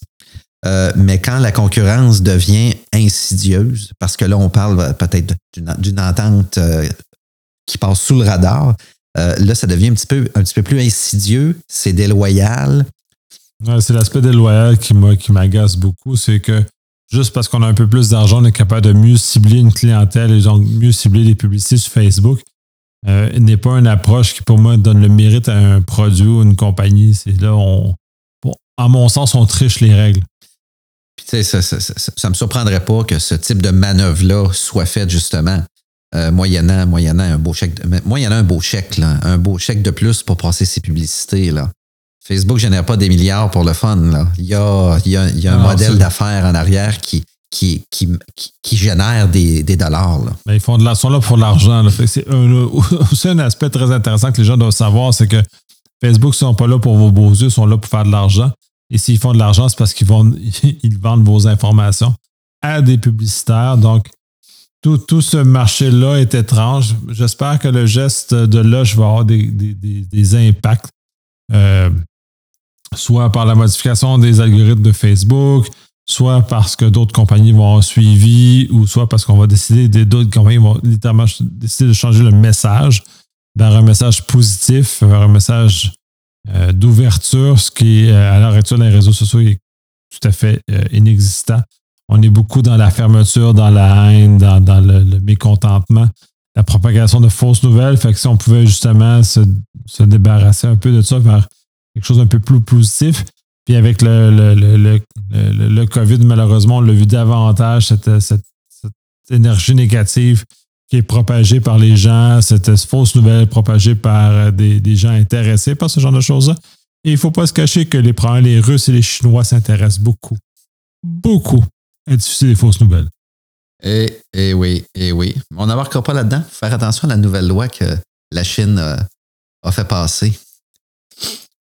S2: Euh, mais quand la concurrence devient insidieuse, parce que là, on parle peut-être d'une entente euh, qui passe sous le radar, euh, là, ça devient un petit peu, un petit peu plus insidieux, c'est déloyal.
S1: c'est l'aspect déloyal qui m'agace beaucoup, c'est que juste parce qu'on a un peu plus d'argent, on est capable de mieux cibler une clientèle et donc mieux cibler les publicités sur Facebook. n'est pas une approche qui, pour moi, donne le mérite à un produit ou une compagnie. C'est là, on, à mon sens, on triche les règles
S2: ça, ça, me surprendrait pas que ce type de manœuvre-là soit fait justement euh, moyennant, moyennant un beau chèque. moyennant un beau chèque, là, un beau chèque de plus pour passer ses publicités. Là. Facebook ne génère pas des milliards pour le fun. Là. Il y a, il y a, il y a un modèle d'affaires en arrière qui, qui, qui, qui, génère des, des dollars. Là.
S1: ils font de la, sont là pour l'argent. C'est aussi un aspect très intéressant que les gens doivent savoir, c'est que Facebook ne sont pas là pour vos beaux yeux, ils sont là pour faire de l'argent. Et s'ils font de l'argent, c'est parce qu'ils ils vendent vos informations à des publicitaires. Donc, tout, tout ce marché-là est étrange. J'espère que le geste de Lush va avoir des, des, impacts, euh, soit par la modification des algorithmes de Facebook, soit parce que d'autres compagnies vont avoir suivi, ou soit parce qu'on va décider, d'autres compagnies vont littéralement décider de changer le message vers un message positif, vers un message euh, d'ouverture, ce qui, euh, à l'heure actuelle, dans les réseaux sociaux, est tout à fait inexistant. On est beaucoup dans la fermeture, dans la haine, dans, le, mécontentement, la propagation de fausses nouvelles. Fait que si on pouvait justement se, débarrasser un peu de ça vers quelque chose d'un peu plus positif, puis avec le, le, COVID, malheureusement, on l'a vu davantage, cette, cette, énergie négative qui est propagée par les gens, cette fausse nouvelle propagée par euh, des, gens intéressés par ce genre de choses-là. Et il ne faut pas se cacher que les, les Russes et les Chinois s'intéressent beaucoup, beaucoup à diffuser des fausses nouvelles.
S2: Eh, eh oui, eh oui. On n'embarquera pas là-dedans. Faire attention à la nouvelle loi que la Chine euh, a fait passer.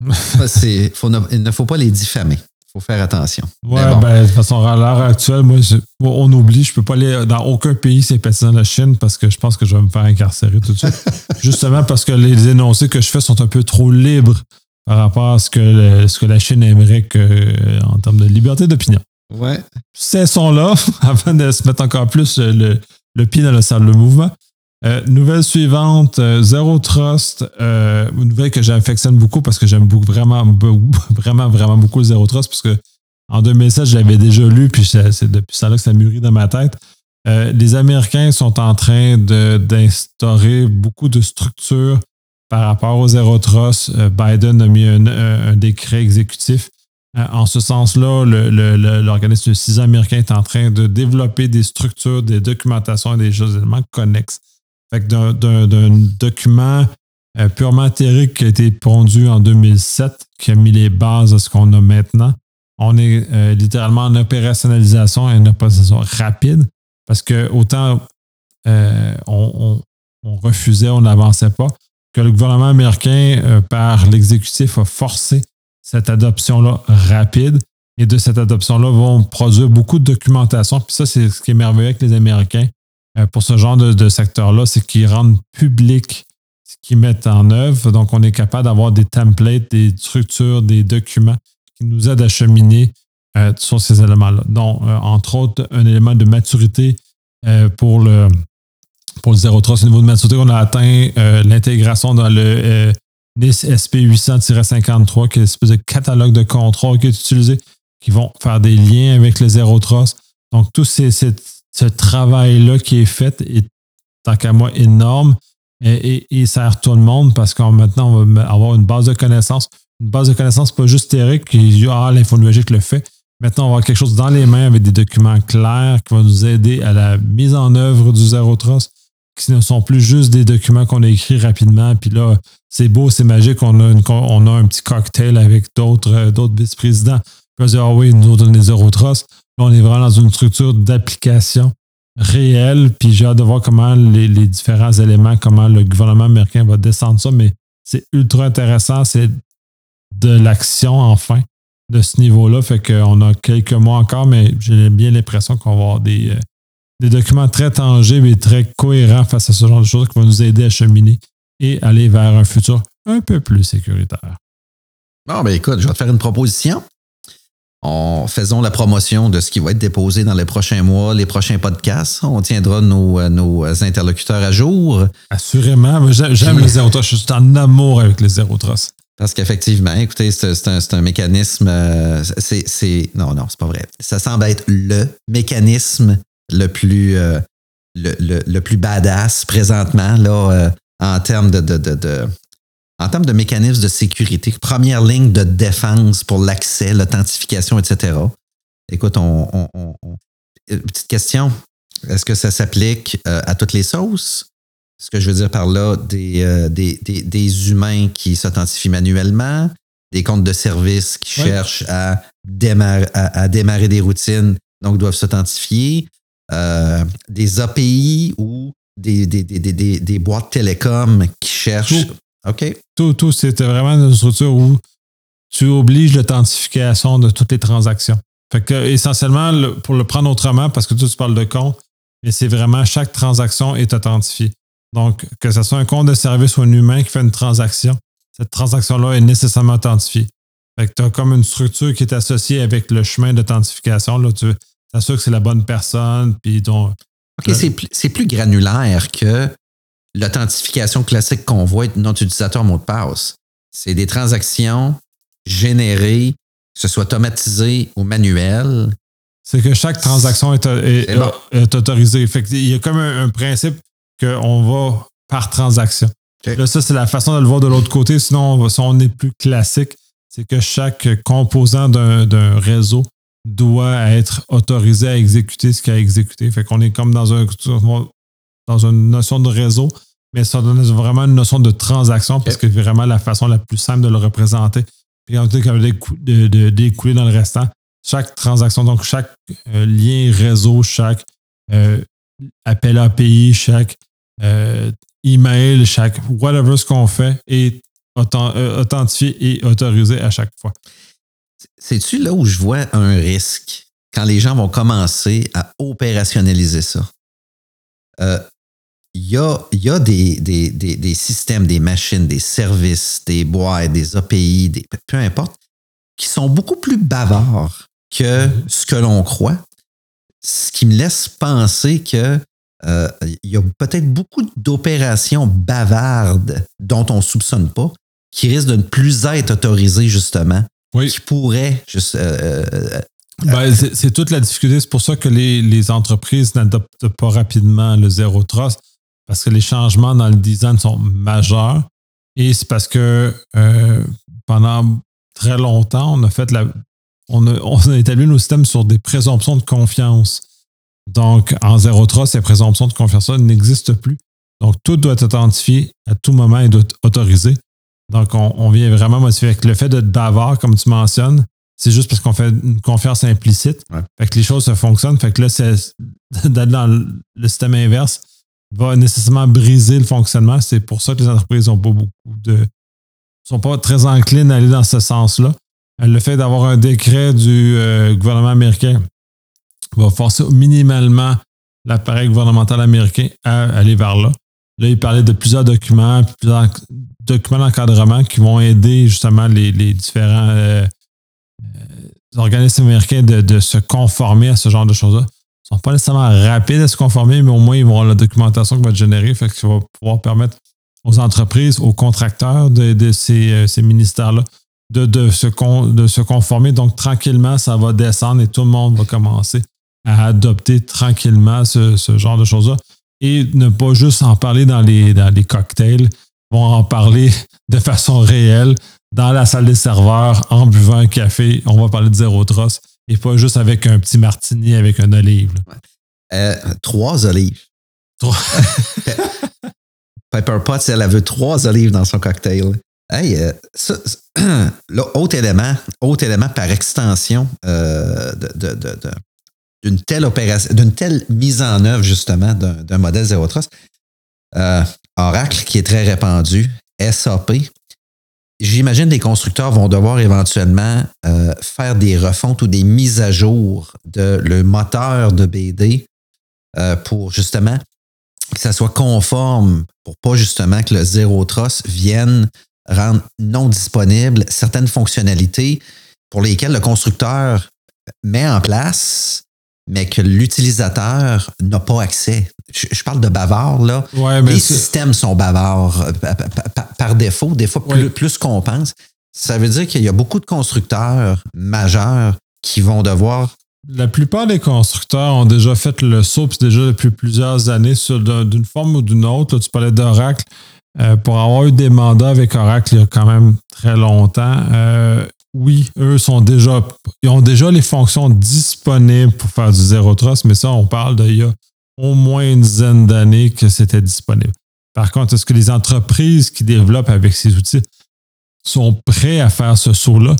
S2: il ne faut pas les diffamer faut faire attention.
S1: Ouais, ben, de toute façon, à l'heure actuelle, moi, on oublie, je peux pas aller dans aucun pays sympathisant de la Chine parce que je pense que je vais me faire incarcérer tout de suite. Justement parce que les énoncés que je fais sont un peu trop libres par rapport à ce que, ce que la Chine aimerait que, en termes de liberté d'opinion.
S2: Ouais.
S1: Cessons-là avant de se mettre encore plus le, le pied dans le sable de mouvement. Euh, nouvelle suivante, euh, Zero Trust, euh, une nouvelle que j'affectionne beaucoup parce que j'aime beaucoup, vraiment, vraiment, vraiment beaucoup le Zero Trust parce que en 2007, je l'avais déjà lu, puis c'est depuis ça là que ça mûrit dans ma tête. les Américains sont en train d'instaurer beaucoup de structures par rapport au Zero Trust. Biden a mis un, décret exécutif. En ce sens-là, l'organisme le, américain est en train de développer des structures, des documentations et des choses éléments connexes fait d'un document euh, purement théorique qui a été pondu en 2007, qui a mis les bases de ce qu'on a maintenant. On est euh, littéralement en opérationnalisation et en opérationnalisation rapide parce que autant euh, on, refusait, on n'avançait pas, que le gouvernement américain, par l'exécutif, a forcé cette adoption-là rapide. Et de cette adoption-là, vont produire beaucoup de documentation. Puis ça, c'est ce qui est merveilleux avec les Américains. Euh, pour ce genre de, secteur-là, c'est qu'ils rendent public ce qu'ils mettent en œuvre. Donc, on est capable d'avoir des templates, des structures, des documents qui nous aident à cheminer euh, sur ces éléments-là. Donc, euh, entre autres, un élément de maturité pour le pour le Zero Trust. Au niveau de maturité, on a atteint l'intégration dans le NIS SP 800-53, qui est une espèce de catalogue de contrôle qui est utilisé, qui vont faire des liens avec le Trust. Donc, ces ce travail-là qui est fait est, tant qu'à moi, énorme et, et, sert tout le monde parce qu'on maintenant, on va avoir une base de connaissances. Une base de connaissances pas juste théorique qui dit Ah, le fait. Maintenant, on va avoir quelque chose dans les mains avec des documents clairs qui vont nous aider à la mise en œuvre du Zero Trust, qui ne sont plus juste des documents qu'on a écrits rapidement. Puis là, c'est beau, c'est magique, on a, on a un petit cocktail avec d'autres, d'autres vice-présidents. Puis on dit, ah oui, nous donne des Zero Trust. on est vraiment dans une structure d'application réelle, puis j'ai hâte de voir comment les, différents éléments, comment le gouvernement américain va descendre ça, mais c'est ultra intéressant, c'est de l'action enfin de ce niveau-là, fait qu'on a quelques mois encore, mais j'ai bien l'impression qu'on va avoir des, euh, des documents très tangibles et très cohérents face à ce genre de choses qui vont nous aider à cheminer et aller vers un futur un peu plus sécuritaire.
S2: Bon, ben écoute, je vais te faire une proposition. Faisons la promotion de ce qui va être déposé dans les prochains mois, les prochains podcasts. On tiendra nos, euh, nos interlocuteurs à jour.
S1: Assurément. J'aime les zéro Je suis en amour avec les zéro
S2: Parce qu'effectivement, écoutez, c'est un, un, mécanisme. Euh, c'est, non, non, c'est pas vrai. Ça semble être le mécanisme le plus, euh, le, le, le, plus badass présentement là, en termes de, de, de, en termes de mécanismes de sécurité, première ligne de défense pour l'accès, l'authentification, etc. Écoute, on, euh, petite question. Est-ce que ça s'applique euh, à toutes les sauces? Ce que je veux dire par là, des, euh, des, humains qui s'authentifient manuellement, des comptes de service qui cherchent à à, démarrer des routines, donc doivent s'authentifier, des API ou des, des, boîtes télécom qui cherchent OK.
S1: Tout, tout, c'était vraiment une structure où tu obliges l'authentification de toutes les transactions. Fait que, essentiellement, pour le prendre autrement, parce que tu parles de compte, mais c'est vraiment chaque transaction est authentifiée. Donc, que ce soit un compte de service ou un humain qui fait une transaction, cette transaction-là est nécessairement authentifiée. Fait que tu as comme une structure qui est associée avec le chemin d'authentification. Là, tu t'assures que c'est la bonne personne. Puis
S2: OK, c'est plus granulaire que l'authentification classique qu'on voit être notre utilisateur mot de passe. C'est des transactions générées, que ce soit automatisé ou manuel.
S1: C'est que chaque transaction est, autorisée. il y a comme un, principe qu'on va par transaction. Là, ça, c'est la façon de le voir de l'autre côté. Sinon, on, si on est plus classique, c'est que chaque composant d'un réseau doit être autorisé à exécuter ce qu'il a exécuté. Fait qu'on est comme dans un dans une notion de réseau, mais ça donne vraiment une notion de transaction parce que c'est vraiment la façon la plus simple de le représenter. Puis on dit d'écouler dans le restant. Chaque transaction, donc chaque euh, lien réseau, chaque euh, appel API, chaque euh, email, chaque whatever ce qu'on fait est authentifié et autorisé à chaque fois.
S2: C'est-tu là où je vois un risque quand les gens vont commencer à opérationnaliser ça? il y a, y a des, des, des, systèmes, des machines, des services, des boîtes, des API, des, peu importe, qui sont beaucoup plus bavards que mm-hmm. ce que l'on croit. Ce qui me laisse penser que euh, y a peut-être beaucoup d'opérations bavardes dont on ne soupçonne pas, qui risquent de ne plus être autorisées, justement, qui pourraient juste, euh,
S1: euh, ben, c'est toute la difficulté. C'est pour ça que les, les entreprises n'adoptent pas rapidement le zéro trust parce que les changements dans le design sont majeurs. Et c'est parce que euh, pendant très longtemps, on a fait la. On a, on a établi nos systèmes sur des présomptions de confiance. Donc, en zéro trust, ces présomptions de confiance n'existent plus. Donc, tout doit être authentifié à tout moment et doit être autorisé. Donc, on, vient vraiment modifier. Avec le fait d'être bavard, comme tu mentionnes, c'est juste parce qu'on fait une confiance implicite. Fait que les choses se fonctionnent. Fait que là, c'est d'aller dans le système inverse va nécessairement briser le fonctionnement. C'est pour ça que les entreprises ont pas beaucoup de. sont pas très enclines à aller dans ce sens-là. Le fait d'avoir un décret du euh, gouvernement américain va forcer minimalement l'appareil gouvernemental américain à aller vers là. Là, il parlait de plusieurs documents, plusieurs documents d'encadrement qui vont aider justement les, différents euh, euh, organismes américains de, se conformer à ce genre de choses-là sont pas nécessairement rapides à se conformer, mais au moins ils vont avoir la documentation qui va être générée, fait que ça va pouvoir permettre aux entreprises, aux contracteurs de, ces, euh, ces ministères-là de, se de se conformer. Donc, tranquillement, ça va descendre et tout le monde va commencer à adopter tranquillement ce, genre de choses-là. Et ne pas juste en parler dans les, dans les cocktails, vont en parler de façon réelle dans la salle des serveurs, en buvant un café. On va parler de zéro trosse et pas juste avec un petit martini avec un olive.
S2: Euh, trois olives. Trois. Pepper Potts, elle, veut trois olives dans son cocktail. Hey, euh, autre élément, autre élément par extension euh, de, d'une telle opération, d'une telle mise en œuvre, justement, d'un modèle Zero Trust. Euh, Oracle, qui est très répandu, SAP. J'imagine les constructeurs vont devoir éventuellement euh, faire des refontes ou des mises à jour de le moteur de BD euh, pour justement que ça soit conforme, pour pas justement que le Zero Trust vienne rendre non disponible certaines fonctionnalités pour lesquelles le constructeur met en place mais que l'utilisateur n'a pas accès. Je, parle de bavard, là. Les systèmes sont bavards euh, par, défaut, des fois plus, qu'on pense. Ça veut dire qu'il y a beaucoup de constructeurs majeurs qui vont devoir.
S1: La plupart des constructeurs ont déjà fait le saut, puis déjà depuis plusieurs années, d'une forme ou d'une autre. tu parlais d'Oracle. Euh, pour avoir eu des mandats avec Oracle il y a quand même très longtemps, euh, oui, eux sont déjà, ils ont déjà les fonctions disponibles pour faire du zéro trust, mais ça, on parle d'il y a au moins une dizaine d'années que c'était disponible. Par contre, est-ce que les entreprises qui développent avec ces outils sont prêts à faire ce saut-là?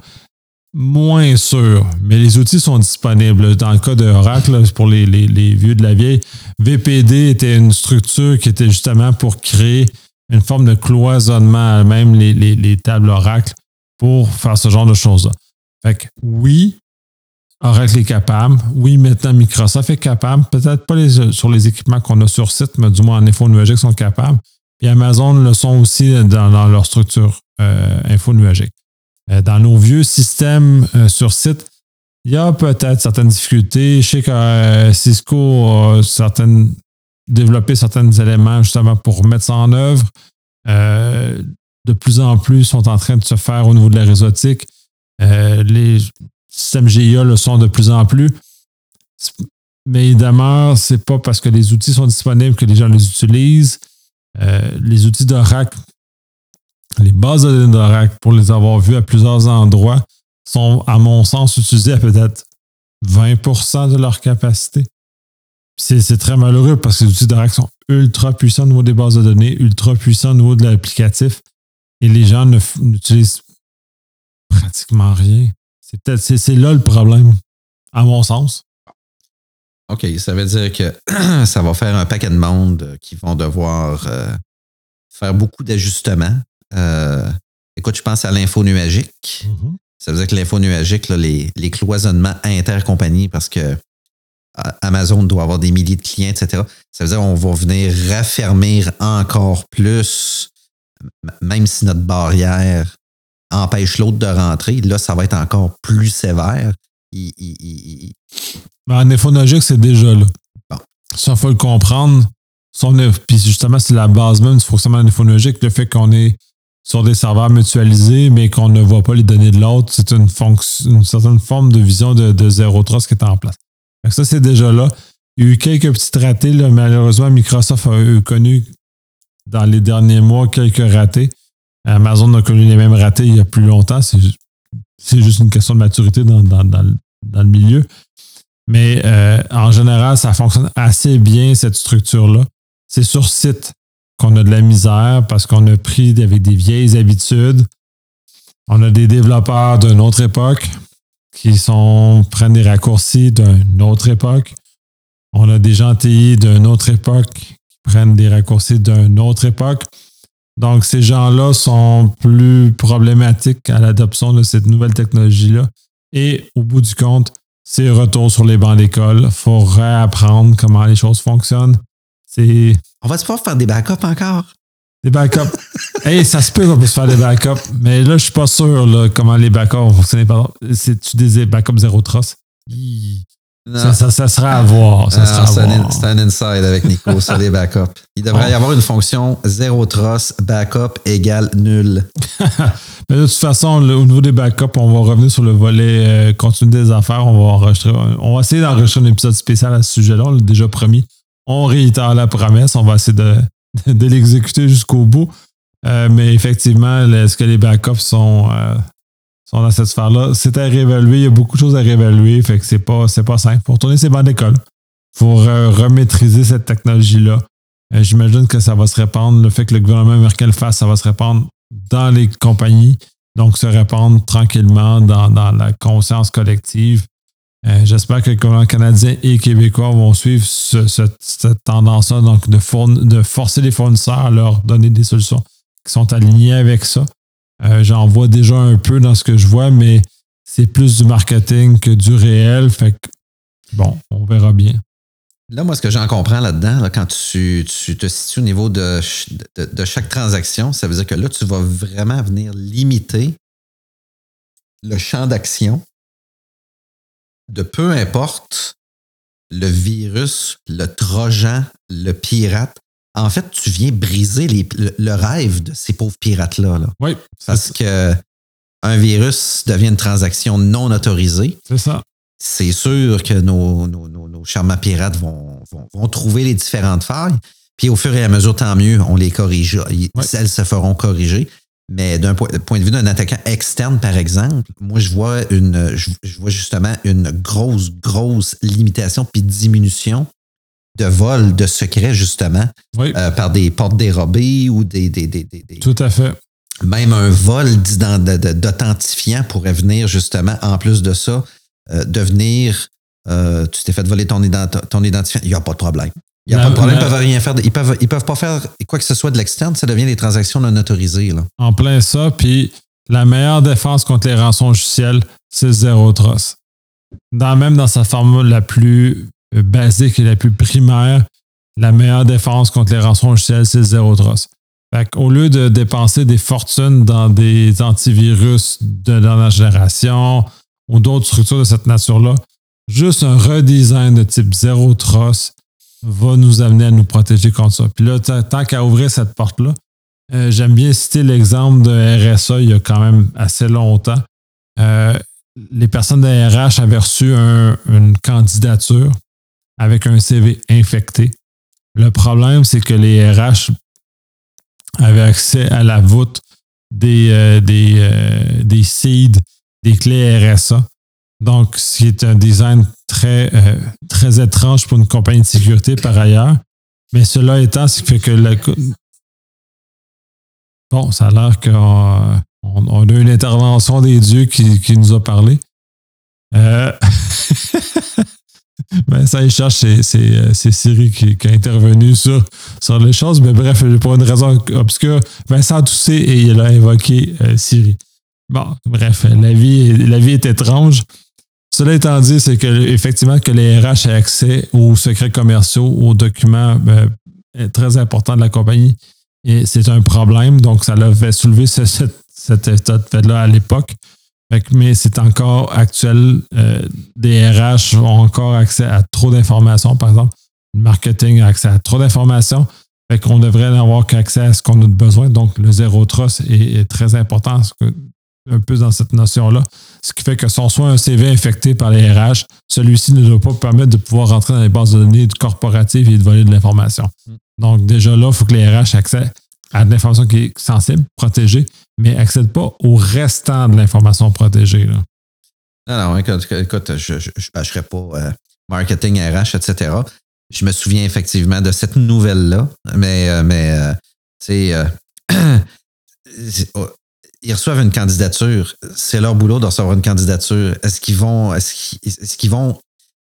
S1: Moins sûr, mais les outils sont disponibles. Dans le cas d'Oracle, pour les, vieux de la vieille, VPD était une structure qui était justement pour créer une forme de cloisonnement, même les tables Oracle pour faire ce genre de choses-là. Fait que oui, Oracle est capable. Oui, maintenant Microsoft est capable. Peut-être pas les, sur les équipements qu'on a sur site, mais du moins en info nuagique sont capables. Et Amazon le sont aussi dans, leur structure euh, info nuagique. Euh, dans nos vieux systèmes euh, sur site, il y a peut-être certaines difficultés. Je sais que Cisco a certaines, développé certains éléments justement pour mettre ça en œuvre de plus en plus sont en train de se faire au niveau de la réseautique. Euh, les systèmes GIA le sont de plus en plus. Mais il demeure, c'est pas parce que les outils sont disponibles que les gens les utilisent. Euh, les outils d'Oracle, les bases de données d'Oracle, pour les avoir vus à plusieurs endroits, sont, à mon sens, utilisés à peut-être 20% de leur capacité. C'est très malheureux parce que les outils d'Oracle sont ultra puissants au niveau des bases de données, ultra puissants au niveau de l'applicatif et les gens n'utilisent pratiquement rien. C'est peut-être c'est là le problème, à mon sens.
S2: OK, ça veut dire que ça va faire un paquet de monde qui vont devoir euh, faire beaucoup d'ajustements. Euh, écoute, je pense à l'info nuagique. Mm-hmm. Ça veut dire que l'info nuagique, les, les, cloisonnements intercompagnies, parce que Amazon doit avoir des milliers de clients, etc. Ça veut dire qu'on va venir raffermir encore plus même si notre barrière empêche l'autre de rentrer, là, ça va être encore plus sévère. Il,
S1: en c'est déjà là. Ça, il faut le comprendre. Puis justement, c'est la base même du fonctionnement infonogique, le fait qu'on est sur des serveurs mutualisés, mais qu'on ne voit pas les données de l'autre, c'est une, une certaine forme de vision de, de zéro trust qui est en place. ça, c'est déjà là. Il y a eu quelques petits ratés. Malheureusement, Microsoft a eu connu dans les derniers mois quelques ratés. Amazon a connu les mêmes ratés il y a plus longtemps. C'est juste une question de maturité dans, le milieu. Mais euh, en général, ça fonctionne assez bien, cette structure-là. C'est sur site qu'on a de la misère parce qu'on a pris avec des vieilles habitudes. On a des développeurs d'une autre époque qui sont, prennent des raccourcis d'une autre époque. On a des gentils d'une autre époque prennent des raccourcis d'une autre époque. Donc, ces gens-là sont plus problématiques à l'adoption de cette nouvelle technologie-là. Et au bout du compte, c'est retour sur les bancs d'école. Il faut réapprendre comment les choses fonctionnent. C'est.
S2: On va se faire des backups encore?
S1: Des backups. hey, ça se peut qu'on puisse faire des backups, mais là, je suis pas sûr comment les backups vont fonctionner. C'est-tu des backups zéro trace? Ça, ça, sera à voir. C'est
S2: un, inside avec Nico sur les backups. Il devrait y avoir une fonction zéro trust, backup égale nul.
S1: Mais de toute façon, au niveau des backups, on va revenir sur le volet euh, continu des affaires. On va, on va essayer d'enregistrer un épisode spécial à ce sujet-là. On l'a déjà promis. On réitère la promesse. On va essayer de, de l'exécuter jusqu'au bout. Euh, mais effectivement, est-ce que les backups sont, euh, sont dans cette sphère-là. C'est à réévaluer. Il y a beaucoup de choses à réévaluer. Fait que c'est pas, pas simple. Pour tourner ces bancs d'école, il faut remaîtriser cette technologie-là. Euh, j'imagine que ça va se répandre. Le fait que le gouvernement américain le fasse, ça va se répandre dans les compagnies. Donc, se répandre tranquillement dans, la conscience collective. Euh, j'espère que les gouvernements canadiens et québécois vont suivre cette tendance-là, donc de, de, forcer les fournisseurs à leur donner des solutions qui sont alignées avec ça. Euh, j'en vois déjà un peu dans ce que je vois, mais c'est plus du marketing que du réel. Fait que, bon, on verra bien.
S2: Là, moi, ce que j'en comprends là-dedans, quand tu, te situes au niveau de, de, chaque transaction, ça veut dire que là, tu vas vraiment venir limiter le champ d'action de peu importe le virus, le trojan, le pirate. En fait, tu viens briser le, rêve de ces pauvres pirates-là.
S1: Oui.
S2: Parce que un virus devient une transaction non autorisée.
S1: C'est ça.
S2: C'est sûr que nos, nos, charmants pirates vont, vont, trouver les différentes failles. Puis au fur et à mesure, tant mieux, on les corrige. Elles se feront corriger. Mais d'un point, de vue d'un attaquant externe, par exemple, moi, je vois une, je, vois justement une grosse, grosse limitation puis diminution de vol de secrets, justement, euh, par des portes dérobées ou des, des, des,
S1: Tout à fait.
S2: Même un vol d'authentifiant pourrait venir, justement, en plus de ça, euh, devenir. Euh, tu t'es fait voler ton, ton identifiant, il n'y a pas de problème. Il n'y a pas de problème, ils peuvent rien faire. Ils peuvent, ils peuvent pas faire quoi que ce soit de l'externe, ça devient des transactions non autorisées. Là.
S1: En plein ça, puis la meilleure défense contre les rançons logicielles, c'est zéro trust. Dans, même dans sa forme la plus basique et la plus primaire, la meilleure défense contre les rançons logicielles, c'est zéro trust. Au lieu de dépenser des fortunes dans des antivirus de dernière génération ou d'autres structures de cette nature-là, juste un redesign de type zéro trust va nous amener à nous protéger contre ça. Puis là, tant qu'à ouvrir cette porte-là, euh, j'aime bien citer l'exemple de RSA il y a quand même assez longtemps. Euh, les personnes de RH avaient reçu une candidature avec un CV infecté. Le problème, c'est que les RH avaient accès à la voûte des, euh, des, des seeds, des clés RSA. Donc, c'est un design très, euh, très étrange pour une compagnie de sécurité par ailleurs. Mais cela étant, ce qui fait que la... Bon, ça a l'air qu'on on, a une intervention des dieux qui, qui nous a parlé. Euh... ben, ça, il cherche, c'est euh, Siri qui, a intervenu sur, sur les choses. Mais bref, pour une raison obscure, Vincent a toussé et il a invoqué euh, Siri. Bon, bref, la vie, la vie est étrange. Cela étant dit, c'est que effectivement que les RH aient accès aux secrets commerciaux, aux documents très importants de la compagnie, et c'est un problème. Donc, ça l'a fait soulever cet état de fait-là à l'époque. Mais c'est encore actuel. Euh, des RH ont encore accès à trop d'informations, par exemple. Le marketing a accès à trop d'informations. Fait qu'on devrait n'avoir qu'accès à ce qu'on a besoin. Donc, le zéro trust est, est très important un peu dans cette notion-là. Ce qui fait que son soit un CV infecté par les RH, celui-ci ne doit pas permettre de pouvoir rentrer dans les bases de données corporatives et de voler de l'information. Mm. Donc, déjà là, il faut que les RH accèdent à de l'information qui est sensible, protégée, mais n'accèdent pas au restant de l'information protégée. Là.
S2: Non, non, écoute, je ne bâcherai pas euh, marketing, RH, etc. Je me souviens effectivement de cette nouvelle-là, mais, euh, mais euh, tu sais, oh, ils reçoivent une candidature. C'est leur boulot de recevoir une candidature. Est-ce qu'ils vont, est-ce qu'ils, vont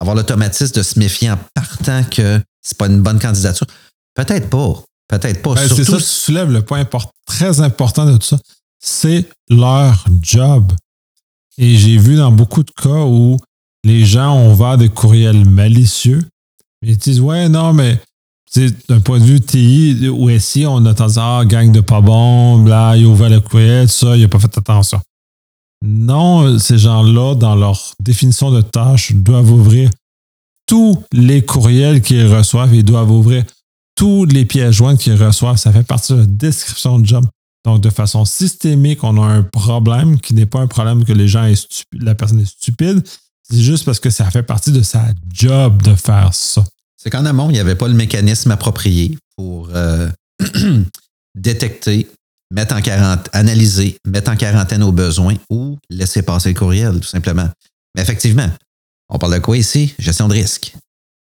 S2: avoir l'automatisme de se méfier en partant que c'est pas une bonne candidature? Peut-être pas. Peut-être pas.
S1: Ben, c'est ça, tu soulèves le point très important de tout ça. C'est leur job. Et j'ai vu dans beaucoup de cas où les gens ont ouvert des courriels malicieux. Ils disent Ouais, non, mais d'un point de vue TI ou SI, on a tendance à ah, gang de pas bon, là, il a ouvert le courriel, ça, il n'a pas fait attention. Non, ces gens-là, dans leur définition de tâche, doivent ouvrir tous les courriels qu'ils reçoivent, ils doivent ouvrir tous les pièces jointes qu'ils reçoivent. Ça fait partie de la description de job. Donc, de façon systémique, on a un problème qui n'est pas un problème que les gens la personne est stupide. C'est juste parce que ça fait partie de sa job de faire ça.
S2: C'est qu'en amont, il n'y avait pas le mécanisme approprié pour euh, détecter, mettre en quarantaine, analyser, mettre en quarantaine aux besoins ou laisser passer le courriel, tout simplement. Mais effectivement, on parle de quoi ici? Gestion de risque.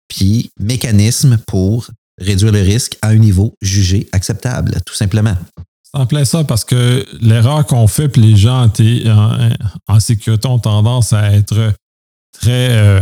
S2: Puis mécanisme pour réduire le risque à un niveau jugé acceptable, tout simplement.
S1: C'est en plein ça parce que l'erreur qu'on fait, puis les gens en, en, sécurité ont tendance à être très euh,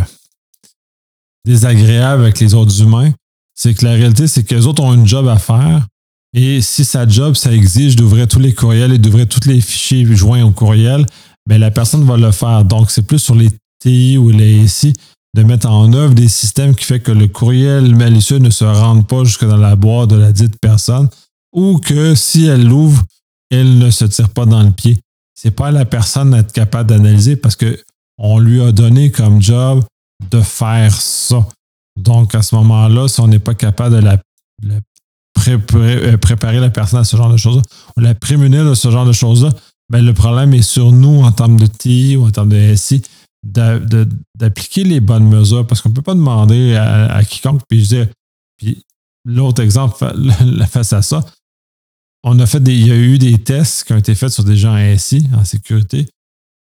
S1: désagréable avec les autres humains, c'est que la réalité, c'est que les autres ont une job à faire. Et si sa job, ça exige d'ouvrir tous les courriels et d'ouvrir tous les fichiers joints au courriel, ben la personne va le faire. Donc, c'est plus sur les TI ou les SI de mettre en œuvre des systèmes qui fait que le courriel malicieux ne se rende pas jusque dans la boîte de la dite personne ou que si elle l'ouvre, elle ne se tire pas dans le pied. C'est pas la personne d'être capable d'analyser parce que on lui a donné comme job de faire ça. Donc, à ce moment-là, si on n'est pas capable de la, euh, préparer, la personne à ce genre de choses-là, ou la prémunir de ce genre de choses-là, ben, le problème est sur nous en termes de TI ou en termes de SI d'appliquer les bonnes mesures parce qu'on ne peut pas demander à, quiconque. Puis je dis, puis l'autre exemple face à ça, on a fait des, il y a eu des tests qui ont été faits sur des gens SI en sécurité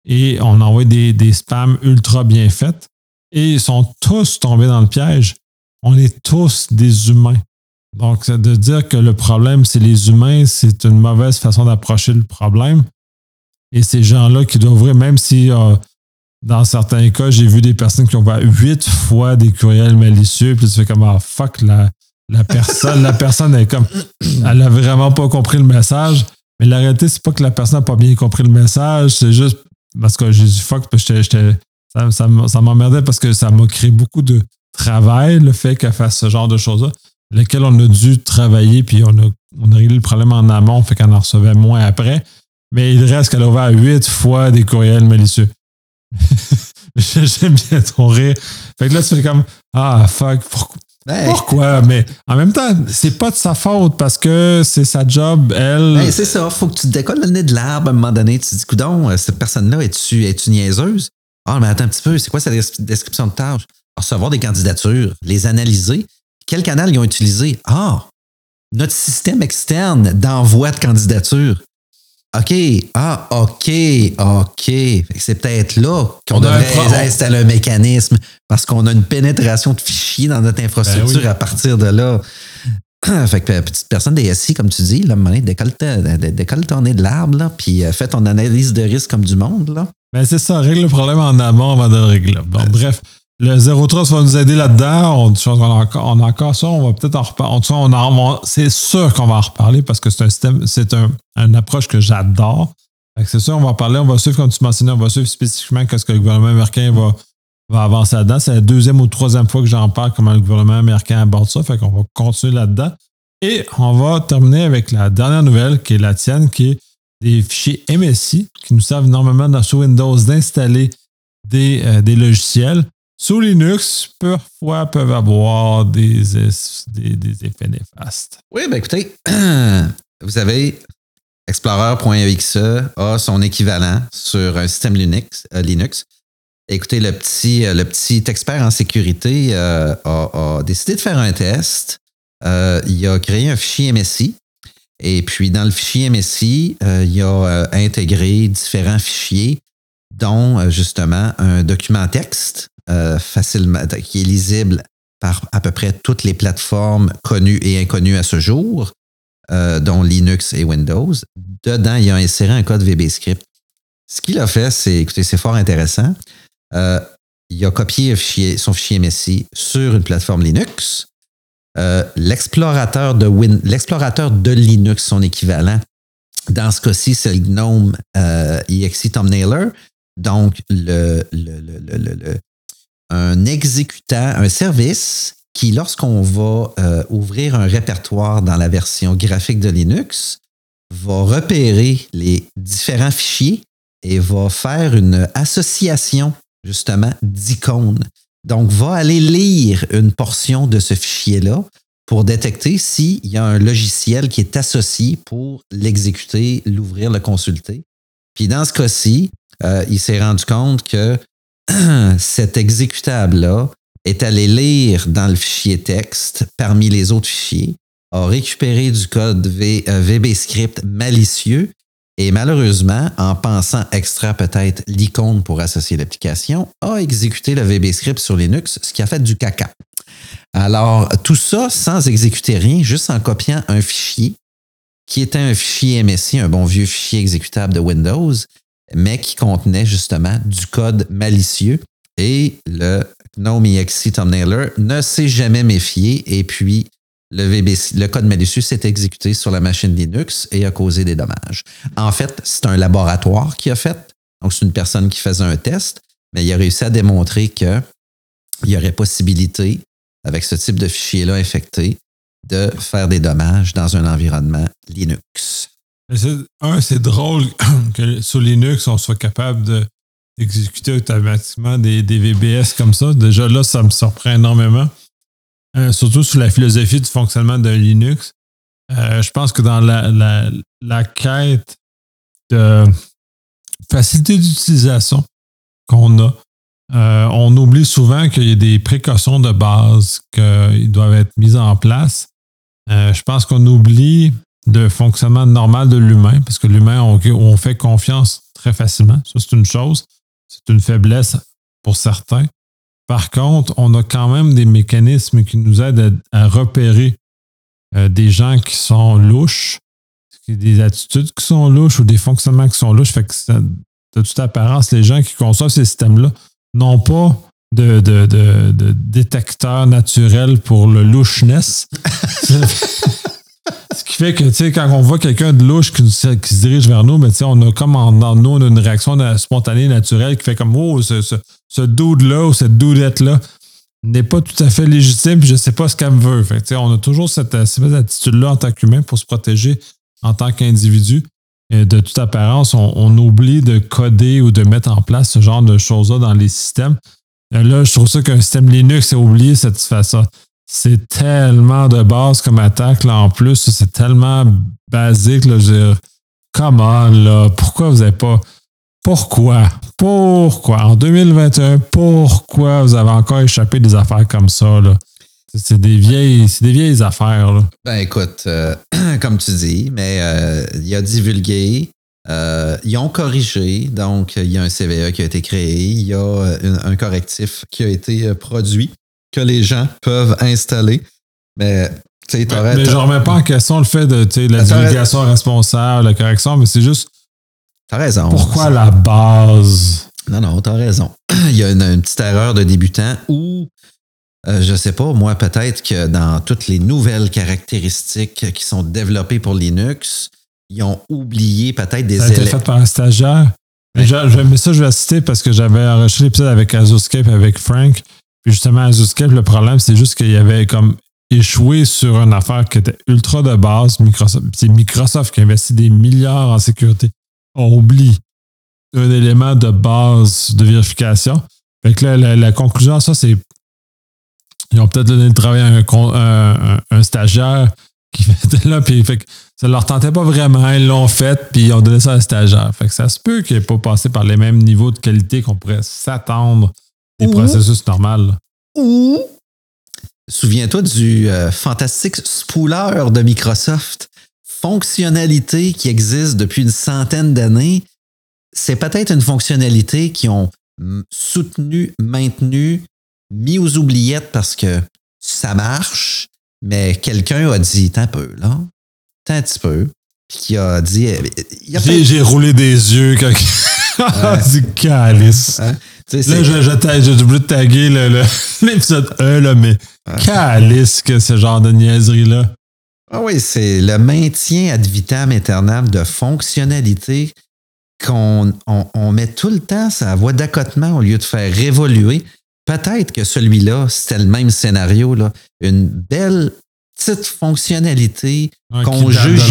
S1: et on a envoyé des, des spams ultra bien faits et ils sont tous tombés dans le piège. On est tous des humains. Donc, de dire que le problème, c'est les humains, c'est une mauvaise façon d'approcher le problème. Et ces gens-là qui doivent ouvrir, même si euh, dans certains cas, j'ai vu des personnes qui ont vu huit fois des courriels malicieux, puis tu fais comme, ah, fuck, la, personne, la personne est comme, elle a vraiment pas compris le message. Mais la réalité, c'est pas que la personne n'a pas bien compris le message, c'est juste parce que j'ai dit fuck, parce que j'étais ça, ça, m'emmerdait parce que ça m'a créé beaucoup de travail, le fait qu'elle fasse ce genre de choses-là, lesquelles on a dû travailler, puis on a, on a réglé le problème en amont, fait qu'on en recevait moins après. Mais il reste qu'elle a ouvert huit fois des courriels malicieux. J'aime bien ton rire. Fait que là, tu fais comme Ah, fuck, pourquoi? Ben, pourquoi? Mais en même temps, c'est pas de sa faute parce que c'est sa job, elle.
S2: Ben, c'est ça. Faut que tu te décolles le nez de l'arbre à un moment donné. Tu te dis, coudon, cette personne-là, es-tu es niaiseuse? Ah, mais attends un petit peu, c'est quoi sa description de tâche? Recevoir des candidatures, les analyser. Quel canal ils ont utilisé? Ah, notre système externe d'envoi de candidatures. OK, ah, OK, OK. C'est peut-être là qu'on devrait installer un mécanisme parce qu'on a une pénétration de fichiers dans notre infrastructure ben à partir de là. fait que petite personne des SI, comme tu dis, là, décolle, décolle ton nez de l'arbre, puis euh, fais ton analyse de risque comme du monde. Là.
S1: Ben, c'est ça, règle le problème en amont avant de le régler. Donc, bref, le Zero Trust va nous aider là-dedans. On, on, a encore, on ça, on va peut-être en reparler. c'est sûr qu'on va en reparler parce que c'est un système, c'est un, une approche que j'adore. C'est sûr, on va en parler, on va suivre, comme tu mentionnais, on va suivre spécifiquement ce que le gouvernement américain va, va avancer là-dedans. C'est la deuxième ou troisième fois que j'en parle, comment le gouvernement américain aborde ça. Fait qu'on va continuer là-dedans. Et on va terminer avec la dernière nouvelle, qui est la tienne, qui est des fichiers MSI qui nous servent normalement dans, Windows d'installer des, euh, des, logiciels. Sous Linux, parfois peuvent avoir des, effets néfastes.
S2: Oui, ben écoutez, vous avez Explorer.exe a son équivalent sur un système Linux. Euh. Écoutez, le petit, euh, le petit expert en sécurité a, a, décidé de faire un test. il a créé un fichier MSI et puis, dans le fichier MSI, euh, il a euh, intégré différents fichiers, dont euh, justement un document texte facilement, qui est lisible par à peu près toutes les plateformes connues et inconnues à ce jour, dont Linux et Windows. Dedans, il a inséré un code VBScript. Ce qu'il a fait, c'est, écoutez, c'est fort intéressant. il a copié son fichier MSI sur une plateforme Linux euh, l'explorateur de Linux, son équivalent. Dans ce cas-ci, c'est le GNOME euh, EXE Thumbnailer. Donc, le, un exécutant, un service qui, lorsqu'on va euh, ouvrir un répertoire dans la version graphique de Linux, va repérer les différents fichiers et va faire une association justement d'icônes. Donc, va aller lire une portion de ce fichier-là pour détecter s'il y a un logiciel qui est associé pour l'exécuter, l'ouvrir, le consulter. Puis dans ce cas-ci, euh, il s'est rendu compte que cet exécutable-là est allé lire dans le fichier texte parmi les autres fichiers, a récupéré du code VBScript euh, malicieux et malheureusement, en pensant extraire peut-être l'icône pour associer l'application, a exécuté le VBScript sur Linux, ce qui a fait du caca. Alors, tout ça sans exécuter rien, juste en copiant un fichier qui était un fichier MSI, un bon vieux fichier exécutable de Windows, mais qui contenait justement du code malicieux Et le GNOME EXE thumbnailer ne s'est jamais méfié et puis le, VBC, le code malicieux s'est exécuté sur la machine Linux et a causé des dommages. En fait, c'est un laboratoire qui a fait. Donc, c'est une personne qui faisait un test, mais il a réussi à démontrer qu'il y aurait possibilité, avec ce type de fichier-là infecté, de faire des dommages dans un environnement Linux.
S1: Un, c'est drôle que sur Linux, on soit capable d'exécuter automatiquement des, des, VBS comme ça. Déjà là, ça me surprend énormément. Euh, surtout sur la philosophie du fonctionnement de Linux. Euh, je pense que dans la, la, la quête de facilité d'utilisation qu'on a, euh, on oublie souvent qu'il y a des précautions de base qui doivent être mises en place. je pense qu'on oublie le fonctionnement normal de l'humain, parce que l'humain, on, on, fait confiance très facilement. Ça, c'est une chose. C'est une faiblesse pour certains. Par contre, on a quand même des mécanismes qui nous aident à, repérer euh, des gens qui sont louches, des attitudes qui sont louches ou des fonctionnements qui sont louches. Fait que de toute apparence, les gens qui conçoivent ces systèmes-là n'ont pas de, de, de, détecteur naturel pour le louchness. Ce qui fait que, tu sais, quand on voit quelqu'un de louche qui, se dirige vers nous, ben, on a comme en, nous, on a une réaction spontanée, naturelle qui fait comme, oh, ce, ce, ce dude-là ou cette dudette-là n'est pas tout à fait légitime, puis je sais pas ce qu'elle me veut. Fait on a toujours cette, cette attitude-là en tant qu'humain pour se protéger en tant qu'individu. De toute apparence, on, oublie de coder ou de mettre en place ce genre de choses-là dans les systèmes. Là, je trouve ça qu'un système Linux a oublié cette façon c'est tellement de base comme attaque, là, en plus. C'est tellement basique, là. Je veux dire, comment, là? Pourquoi vous n'avez pas. Pourquoi? Pourquoi? En 2021, pourquoi vous avez encore échappé des affaires comme ça? C'est des vieilles, c'est des vieilles affaires.
S2: Ben, écoute, euh, comme tu dis, mais euh, il a divulgué. Euh, ils ont corrigé, donc il y a un CVE qui a été créé, il y a un correctif qui a été produit que les gens peuvent installer. Mais tu sais,
S1: Mais, mais je remets pas en question le fait de la divulgation responsable, la correction, mais c'est juste.
S2: T'as raison.
S1: Pourquoi la base?
S2: Non, non, t'as raison. Il y a une, petite erreur de débutant ou, euh, je sais pas, moi, peut-être que dans toutes les nouvelles caractéristiques qui sont développées pour Linux, ils ont oublié peut-être des
S1: éléments. Ça a été fait par un stagiaire. Mais ça, je vais citer parce que j'avais enregistré l'épisode avec Azuscape avec Frank. Puis justement, Azuscape, le problème, c'est juste qu'il y avait comme échoué sur une affaire qui était ultra de base. Microsoft, c'est Microsoft qui investit des milliards en sécurité. On oublie un élément de base de vérification. Fait que là, la, conclusion ça, c'est ils ont peut-être donné le travail à un, stagiaire qui était là, puis fait que ça leur tentait pas vraiment, ils l'ont fait, puis ils ont donné ça à un stagiaire. Fait que ça se peut qu'il n'ait pas passé par les mêmes niveaux de qualité qu'on pourrait s'attendre processus normaux.
S2: Ou, souviens-toi du euh, fantastique spooler de Microsoft. Fonctionnalité qui existe depuis une centaine d'années. C'est peut-être une fonctionnalité qui ont soutenu, maintenu, mis aux oubliettes parce que ça marche, mais quelqu'un a dit, t'as un peu, là, t'as un petit peu, puis qui a dit.
S1: J'ai roulé des yeux quand. C'est calice. Hein? Là, j'ai oublié de taguer l'épisode 1, là, mais calice que ce genre de niaiserie-là.
S2: Ah oui, c'est le maintien ad vitam aeternam de fonctionnalités qu'on on, met tout le temps sa voie d'accotement au lieu de faire évoluer. Peut-être que celui-là, c'était le même scénario, là. Une belle petite fonctionnalité qu'on juge,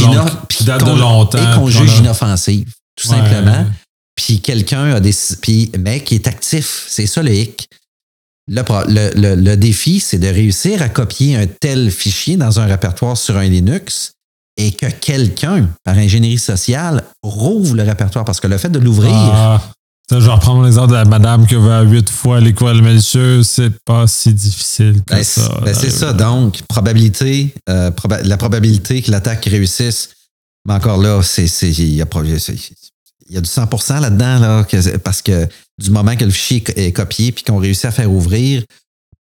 S2: inoffensive, tout simplement puis quelqu'un a des. Puis, mais qui est actif. C'est ça le hic. Le, le, le, défi, c'est de réussir à copier un tel fichier dans un répertoire sur un Linux et que quelqu'un, par ingénierie sociale, rouvre le répertoire. Parce que le fait de l'ouvrir. Ah,
S1: je vais reprendre l'exemple de la madame qui va huit fois l'école malicieuse. C'est pas si difficile que ben, ça.
S2: Ben, c'est ça. Donc, probabilité, euh, la probabilité que l'attaque réussisse. Mais encore là, c'est, il il y a du 100% là-dedans, là, parce que du moment que le fichier est copié puis qu'on réussit à faire ouvrir,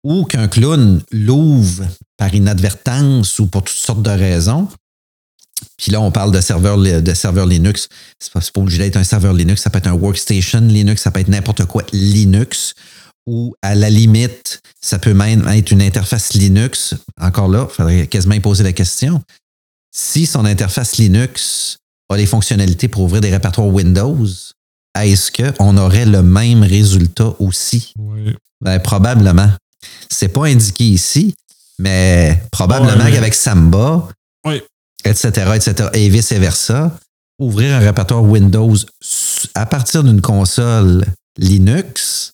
S2: ou qu'un clown l'ouvre par inadvertance ou pour toutes sortes de raisons, puis là, on parle de serveur, de serveur Linux. C'est pas obligé d'être un serveur Linux, ça peut être un workstation Linux, ça peut être n'importe quoi Linux, ou à la limite, ça peut même être une interface Linux. Encore là, il faudrait quasiment poser la question. Si son interface Linux a les fonctionnalités pour ouvrir des répertoires Windows, est-ce qu'on aurait le même résultat aussi?
S1: Oui.
S2: Ben, probablement. C'est pas indiqué ici, mais probablement qu'avec Samba,
S1: Oui.
S2: etc., etc., et vice-versa, ouvrir un répertoire Windows à partir d'une console Linux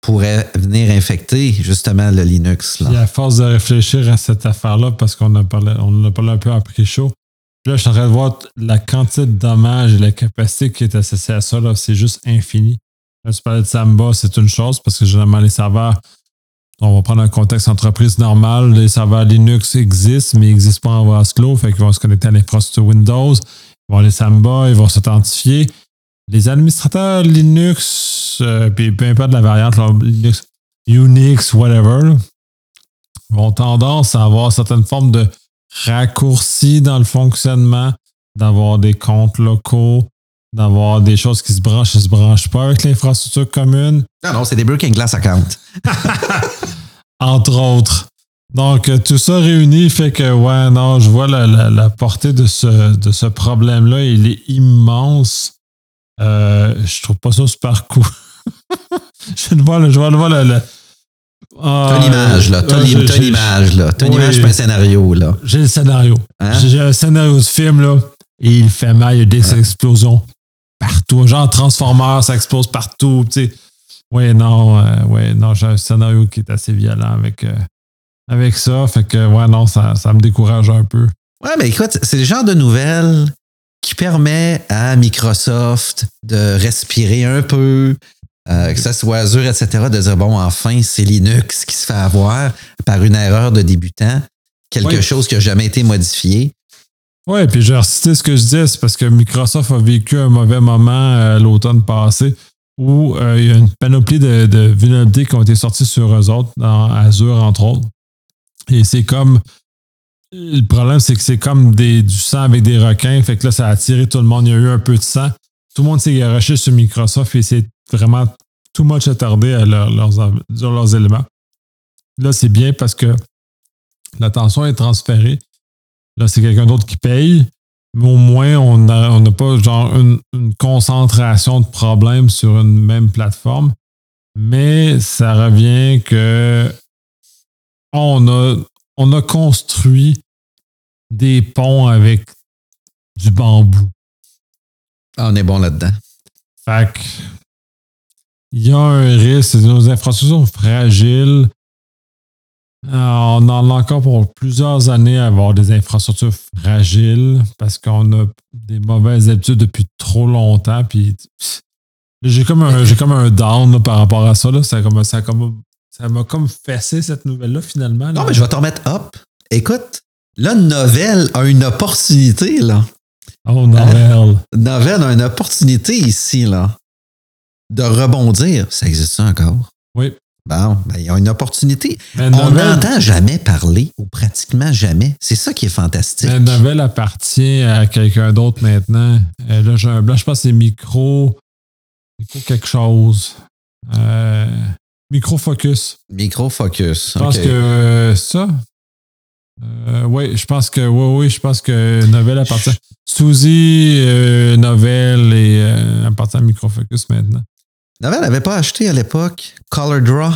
S2: pourrait venir infecter justement le Linux.
S1: Puis
S2: Là.
S1: à force de réfléchir à cette affaire-là, parce qu'on a parlé, on en a parlé un peu après chaud, puis là, je suis en train de voir la quantité de dommages et la capacité qui est associée à ça, c'est juste infini. Là, tu parlais de Samba, c'est une chose, parce que généralement, les serveurs, on va prendre un contexte entreprise normal, les serveurs Linux existent, mais ils n'existent pas en vase clos, fait qu'ils vont se connecter à l'infrastructure Windows, ils vont aller Samba, ils vont s'authentifier. Les administrateurs Linux, euh, puis peu importe la variante, Linux, Unix, whatever, là, ont tendance à avoir certaines formes de raccourcis dans le fonctionnement, d'avoir des comptes locaux, d'avoir des choses qui se branchent et se branchent pas avec l'infrastructure commune,
S2: Non, non, c'est des Breaking Glass account.
S1: entre autres. Donc, euh, tout ça réuni fait que, ouais, non, je vois la, la- la portée de ce, de ce problème-là. Il est immense. Euh, je trouve pas ça super cool. je le vois, je vois, le vois, le- le- Ah,
S2: une image, là. T'as une
S1: j'ai-
S2: image, là.
S1: Oui.
S2: image, pas un scénario, là.
S1: J'ai le scénario.
S2: Hein?
S1: J'ai- un scénario de film, là, et il fait mal, il y a des explosions partout. Genre Transformers, ça explose partout, tu sais. Oui, non, euh, ouais, non, j'ai un scénario qui est assez violent avec, euh, avec ça. Fait que, ouais, non, ça, ça me décourage un peu.
S2: Ouais, mais écoute, c'est le genre de nouvelles qui permet à Microsoft de respirer un peu, euh, que ça soit Azure, etc., de dire, bon, enfin, c'est Linux qui se fait avoir par une erreur de débutant, quelque
S1: Oui.
S2: chose qui n'a jamais été modifié.
S1: Ouais, puis j'ai recité ce que je disais, c'est parce que Microsoft a vécu un mauvais moment euh, l'automne passé où euh, il y a une panoplie de, de vulnérabilités qui ont été sorties sur eux autres, dans Azure entre autres. Et c'est comme. Le problème, c'est que c'est comme des, du sang avec des requins. Fait que là, ça a attiré tout le monde. Il y a eu un peu de sang. Tout le monde s'est garoché sur Microsoft et c'est vraiment too much attardé à leur- leurs, sur leurs éléments. Là, c'est bien parce que l'attention est transférée. Là, c'est quelqu'un d'autre qui paye. Mais au moins, on n'a on pas genre une, une concentration de problèmes sur une même plateforme. Mais ça revient que on a, on a construit des ponts avec du bambou.
S2: Ah, on est bon là-dedans.
S1: Fait que, il y a un risque, c'est nos infrastructures sont fragiles. Euh, on en a encore pour plusieurs années à avoir des infrastructures fragiles parce qu'on a des mauvaises habitudes depuis trop longtemps. Puis j'ai comme un j'ai comme un down là, par rapport à ça. Là. Ça, comme, ça, comme, ça m'a comme fessé cette nouvelle-là finalement. là.
S2: Non, mais je vais te remettre up. Écoute, là, Novell a une opportunité, là.
S1: Oh Noël.
S2: Novell a une opportunité ici, là, de rebondir. Ça existe ça encore?
S1: Oui.
S2: Bon, ben, ils ont une opportunité.
S1: Mais
S2: On n'entend jamais parler, ou pratiquement jamais. C'est ça qui est fantastique.
S1: La nouvelle appartient à quelqu'un d'autre maintenant. Euh, là, j'ai un blanc, je pense que c'est micro. Micro quelque chose. Euh, micro focus.
S2: Micro-focus.
S1: Je pense que euh, ça. Euh, oui, je pense que oui, oui, je pense que Novell appartient. Suzy, euh, Novell et euh, appartient à Micro Focus maintenant.
S2: Novell n'avait pas acheté à l'époque Color Draw?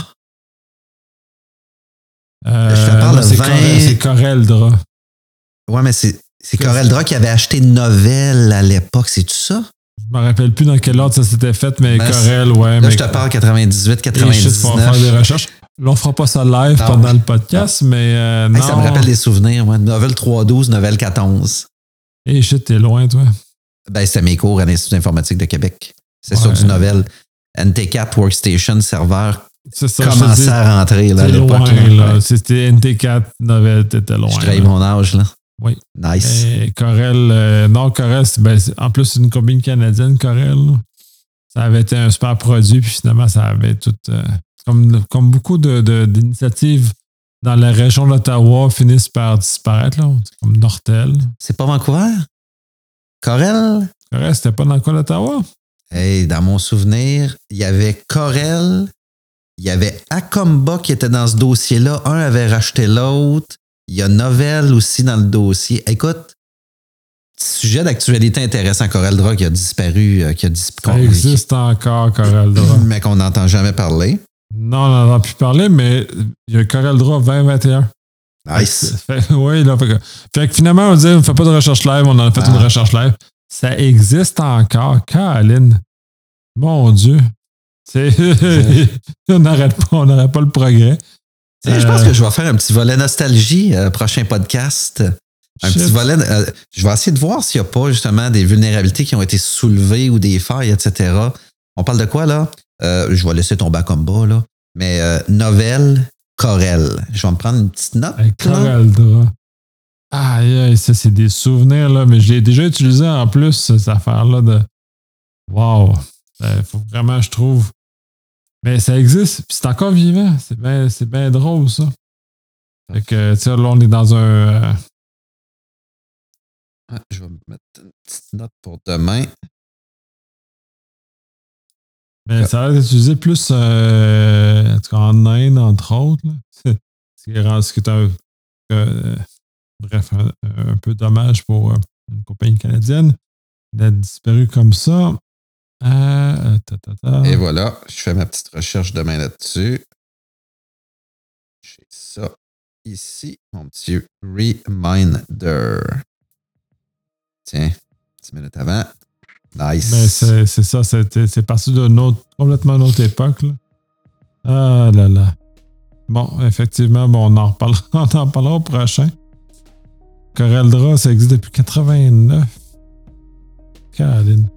S1: Euh,
S2: Je te parle
S1: là,
S2: de
S1: c'est
S2: 20.
S1: Corel- c'est Corel Dra.
S2: Ouais, mais c'est Corel Draw qui avait acheté Novell à l'époque. C'est tout ça?
S1: Je me rappelle plus dans quel ordre ça s'était fait, mais
S2: Ben,
S1: Corel, ouais.
S2: Là,
S1: mais
S2: je te parle 98,
S1: Et shit, faut faire des
S2: 99.
S1: recherches. Là, on fera pas ça live
S2: Non.
S1: pendant le podcast, mais euh,
S2: Hey,
S1: non.
S2: ça me rappelle des souvenirs, moi. Novell 312, Novell 14.
S1: Et shit, t'es loin, toi.
S2: Ben, c'était mes cours à l'Institut informatique de Québec. C'est sur du Novell. NT4 Workstation serveur
S1: ça,
S2: commençait à rentrer là, à l'époque.
S1: C'était NT4 Novel, t'étais loin.
S2: Je trahis mon âge, là.
S1: Oui.
S2: Nice.
S1: Et Corel, euh, non, Corel, c'est- ben, c'est- en plus, c'est une combine canadienne, Corel. Ça avait été un super produit, puis finalement, ça avait tout. euh, comme, comme beaucoup de- de- d'initiatives dans la région d'Ottawa finissent par disparaître, là. Comme Nortel.
S2: C'est pas Vancouver? Corel?
S1: Corel, c'était pas dans le coin d'Ottawa?
S2: Hey, dans mon souvenir, il y avait Corel, Il y avait Acomba qui était dans ce dossier-là. Un avait racheté l'autre. Il y a Novell aussi dans le dossier. Écoute, sujet d'actualité intéressant, Corel Draw qui a disparu, euh, qui a disparu.
S1: Ça existe encore, Corel Draw.
S2: Mais qu'on n'entend jamais parler.
S1: Non, on n'en a plus parlé, mais il y a Corel Draw 2021.
S2: Nice.
S1: Fait, oui, là, fait que, fait que finalement, on dit on ne fait pas de recherche live, on en a fait une
S2: Ah.
S1: recherche live. Ça existe encore, Caroline. Mon Dieu. On n'arrête pas, on n'arrête pas le progrès.
S2: Je
S1: Euh,
S2: pense que je vais faire un petit volet nostalgie, euh, prochain podcast. Un
S1: Shit.
S2: petit volet. euh, je vais essayer de voir s'il n'y a pas justement des vulnérabilités qui ont été soulevées ou des failles, etc. On parle de quoi là? Euh, je vais laisser tomber à combat là. Mais euh, Novelle Corel. Je vais me prendre une petite note. Là.
S1: Corel. Aïe, aïe, ça, c'est des souvenirs, là. Mais je l'ai déjà utilisé en plus, cette affaire-là de. Wow. Il faut vraiment, je trouve. Mais ça existe, puis c'est encore vivant. C'est bien drôle, ça. Fait que, tu sais, là, on est dans un. euh,
S2: Ah, je vais me mettre une petite note pour demain.
S1: Mais ça a été utilisé plus euh, en Inde, entre autres. Ce qui est, un, euh, bref, un, peu dommage pour euh, une compagnie canadienne d'être disparu comme ça.
S2: Et voilà, je fais ma petite recherche demain là-dessus. J'ai ça ici, mon petit reminder. Tiens, 10 minutes avant. Nice.
S1: Mais c'est c'est ça, c'était- c'est parti d'une autre, complètement une autre époque. Ah là là. Bon, effectivement, bon, on en reparlera, on en parlera au prochain. CorelDRAW, ça existe depuis 89. Caroline.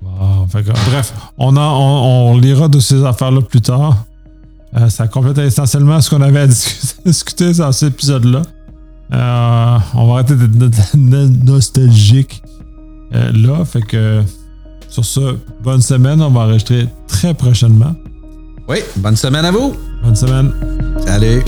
S1: Wow. Bref, on, on, on lira de ces affaires-là plus tard. Euh, ça complète essentiellement ce qu'on avait à discuter, dans cet épisode-là. Euh, on va arrêter d'être no- no- nostalgique euh, là. Fait que sur ce, bonne semaine. On va enregistrer très prochainement.
S2: Oui, bonne semaine à vous.
S1: Bonne semaine.
S2: Salut.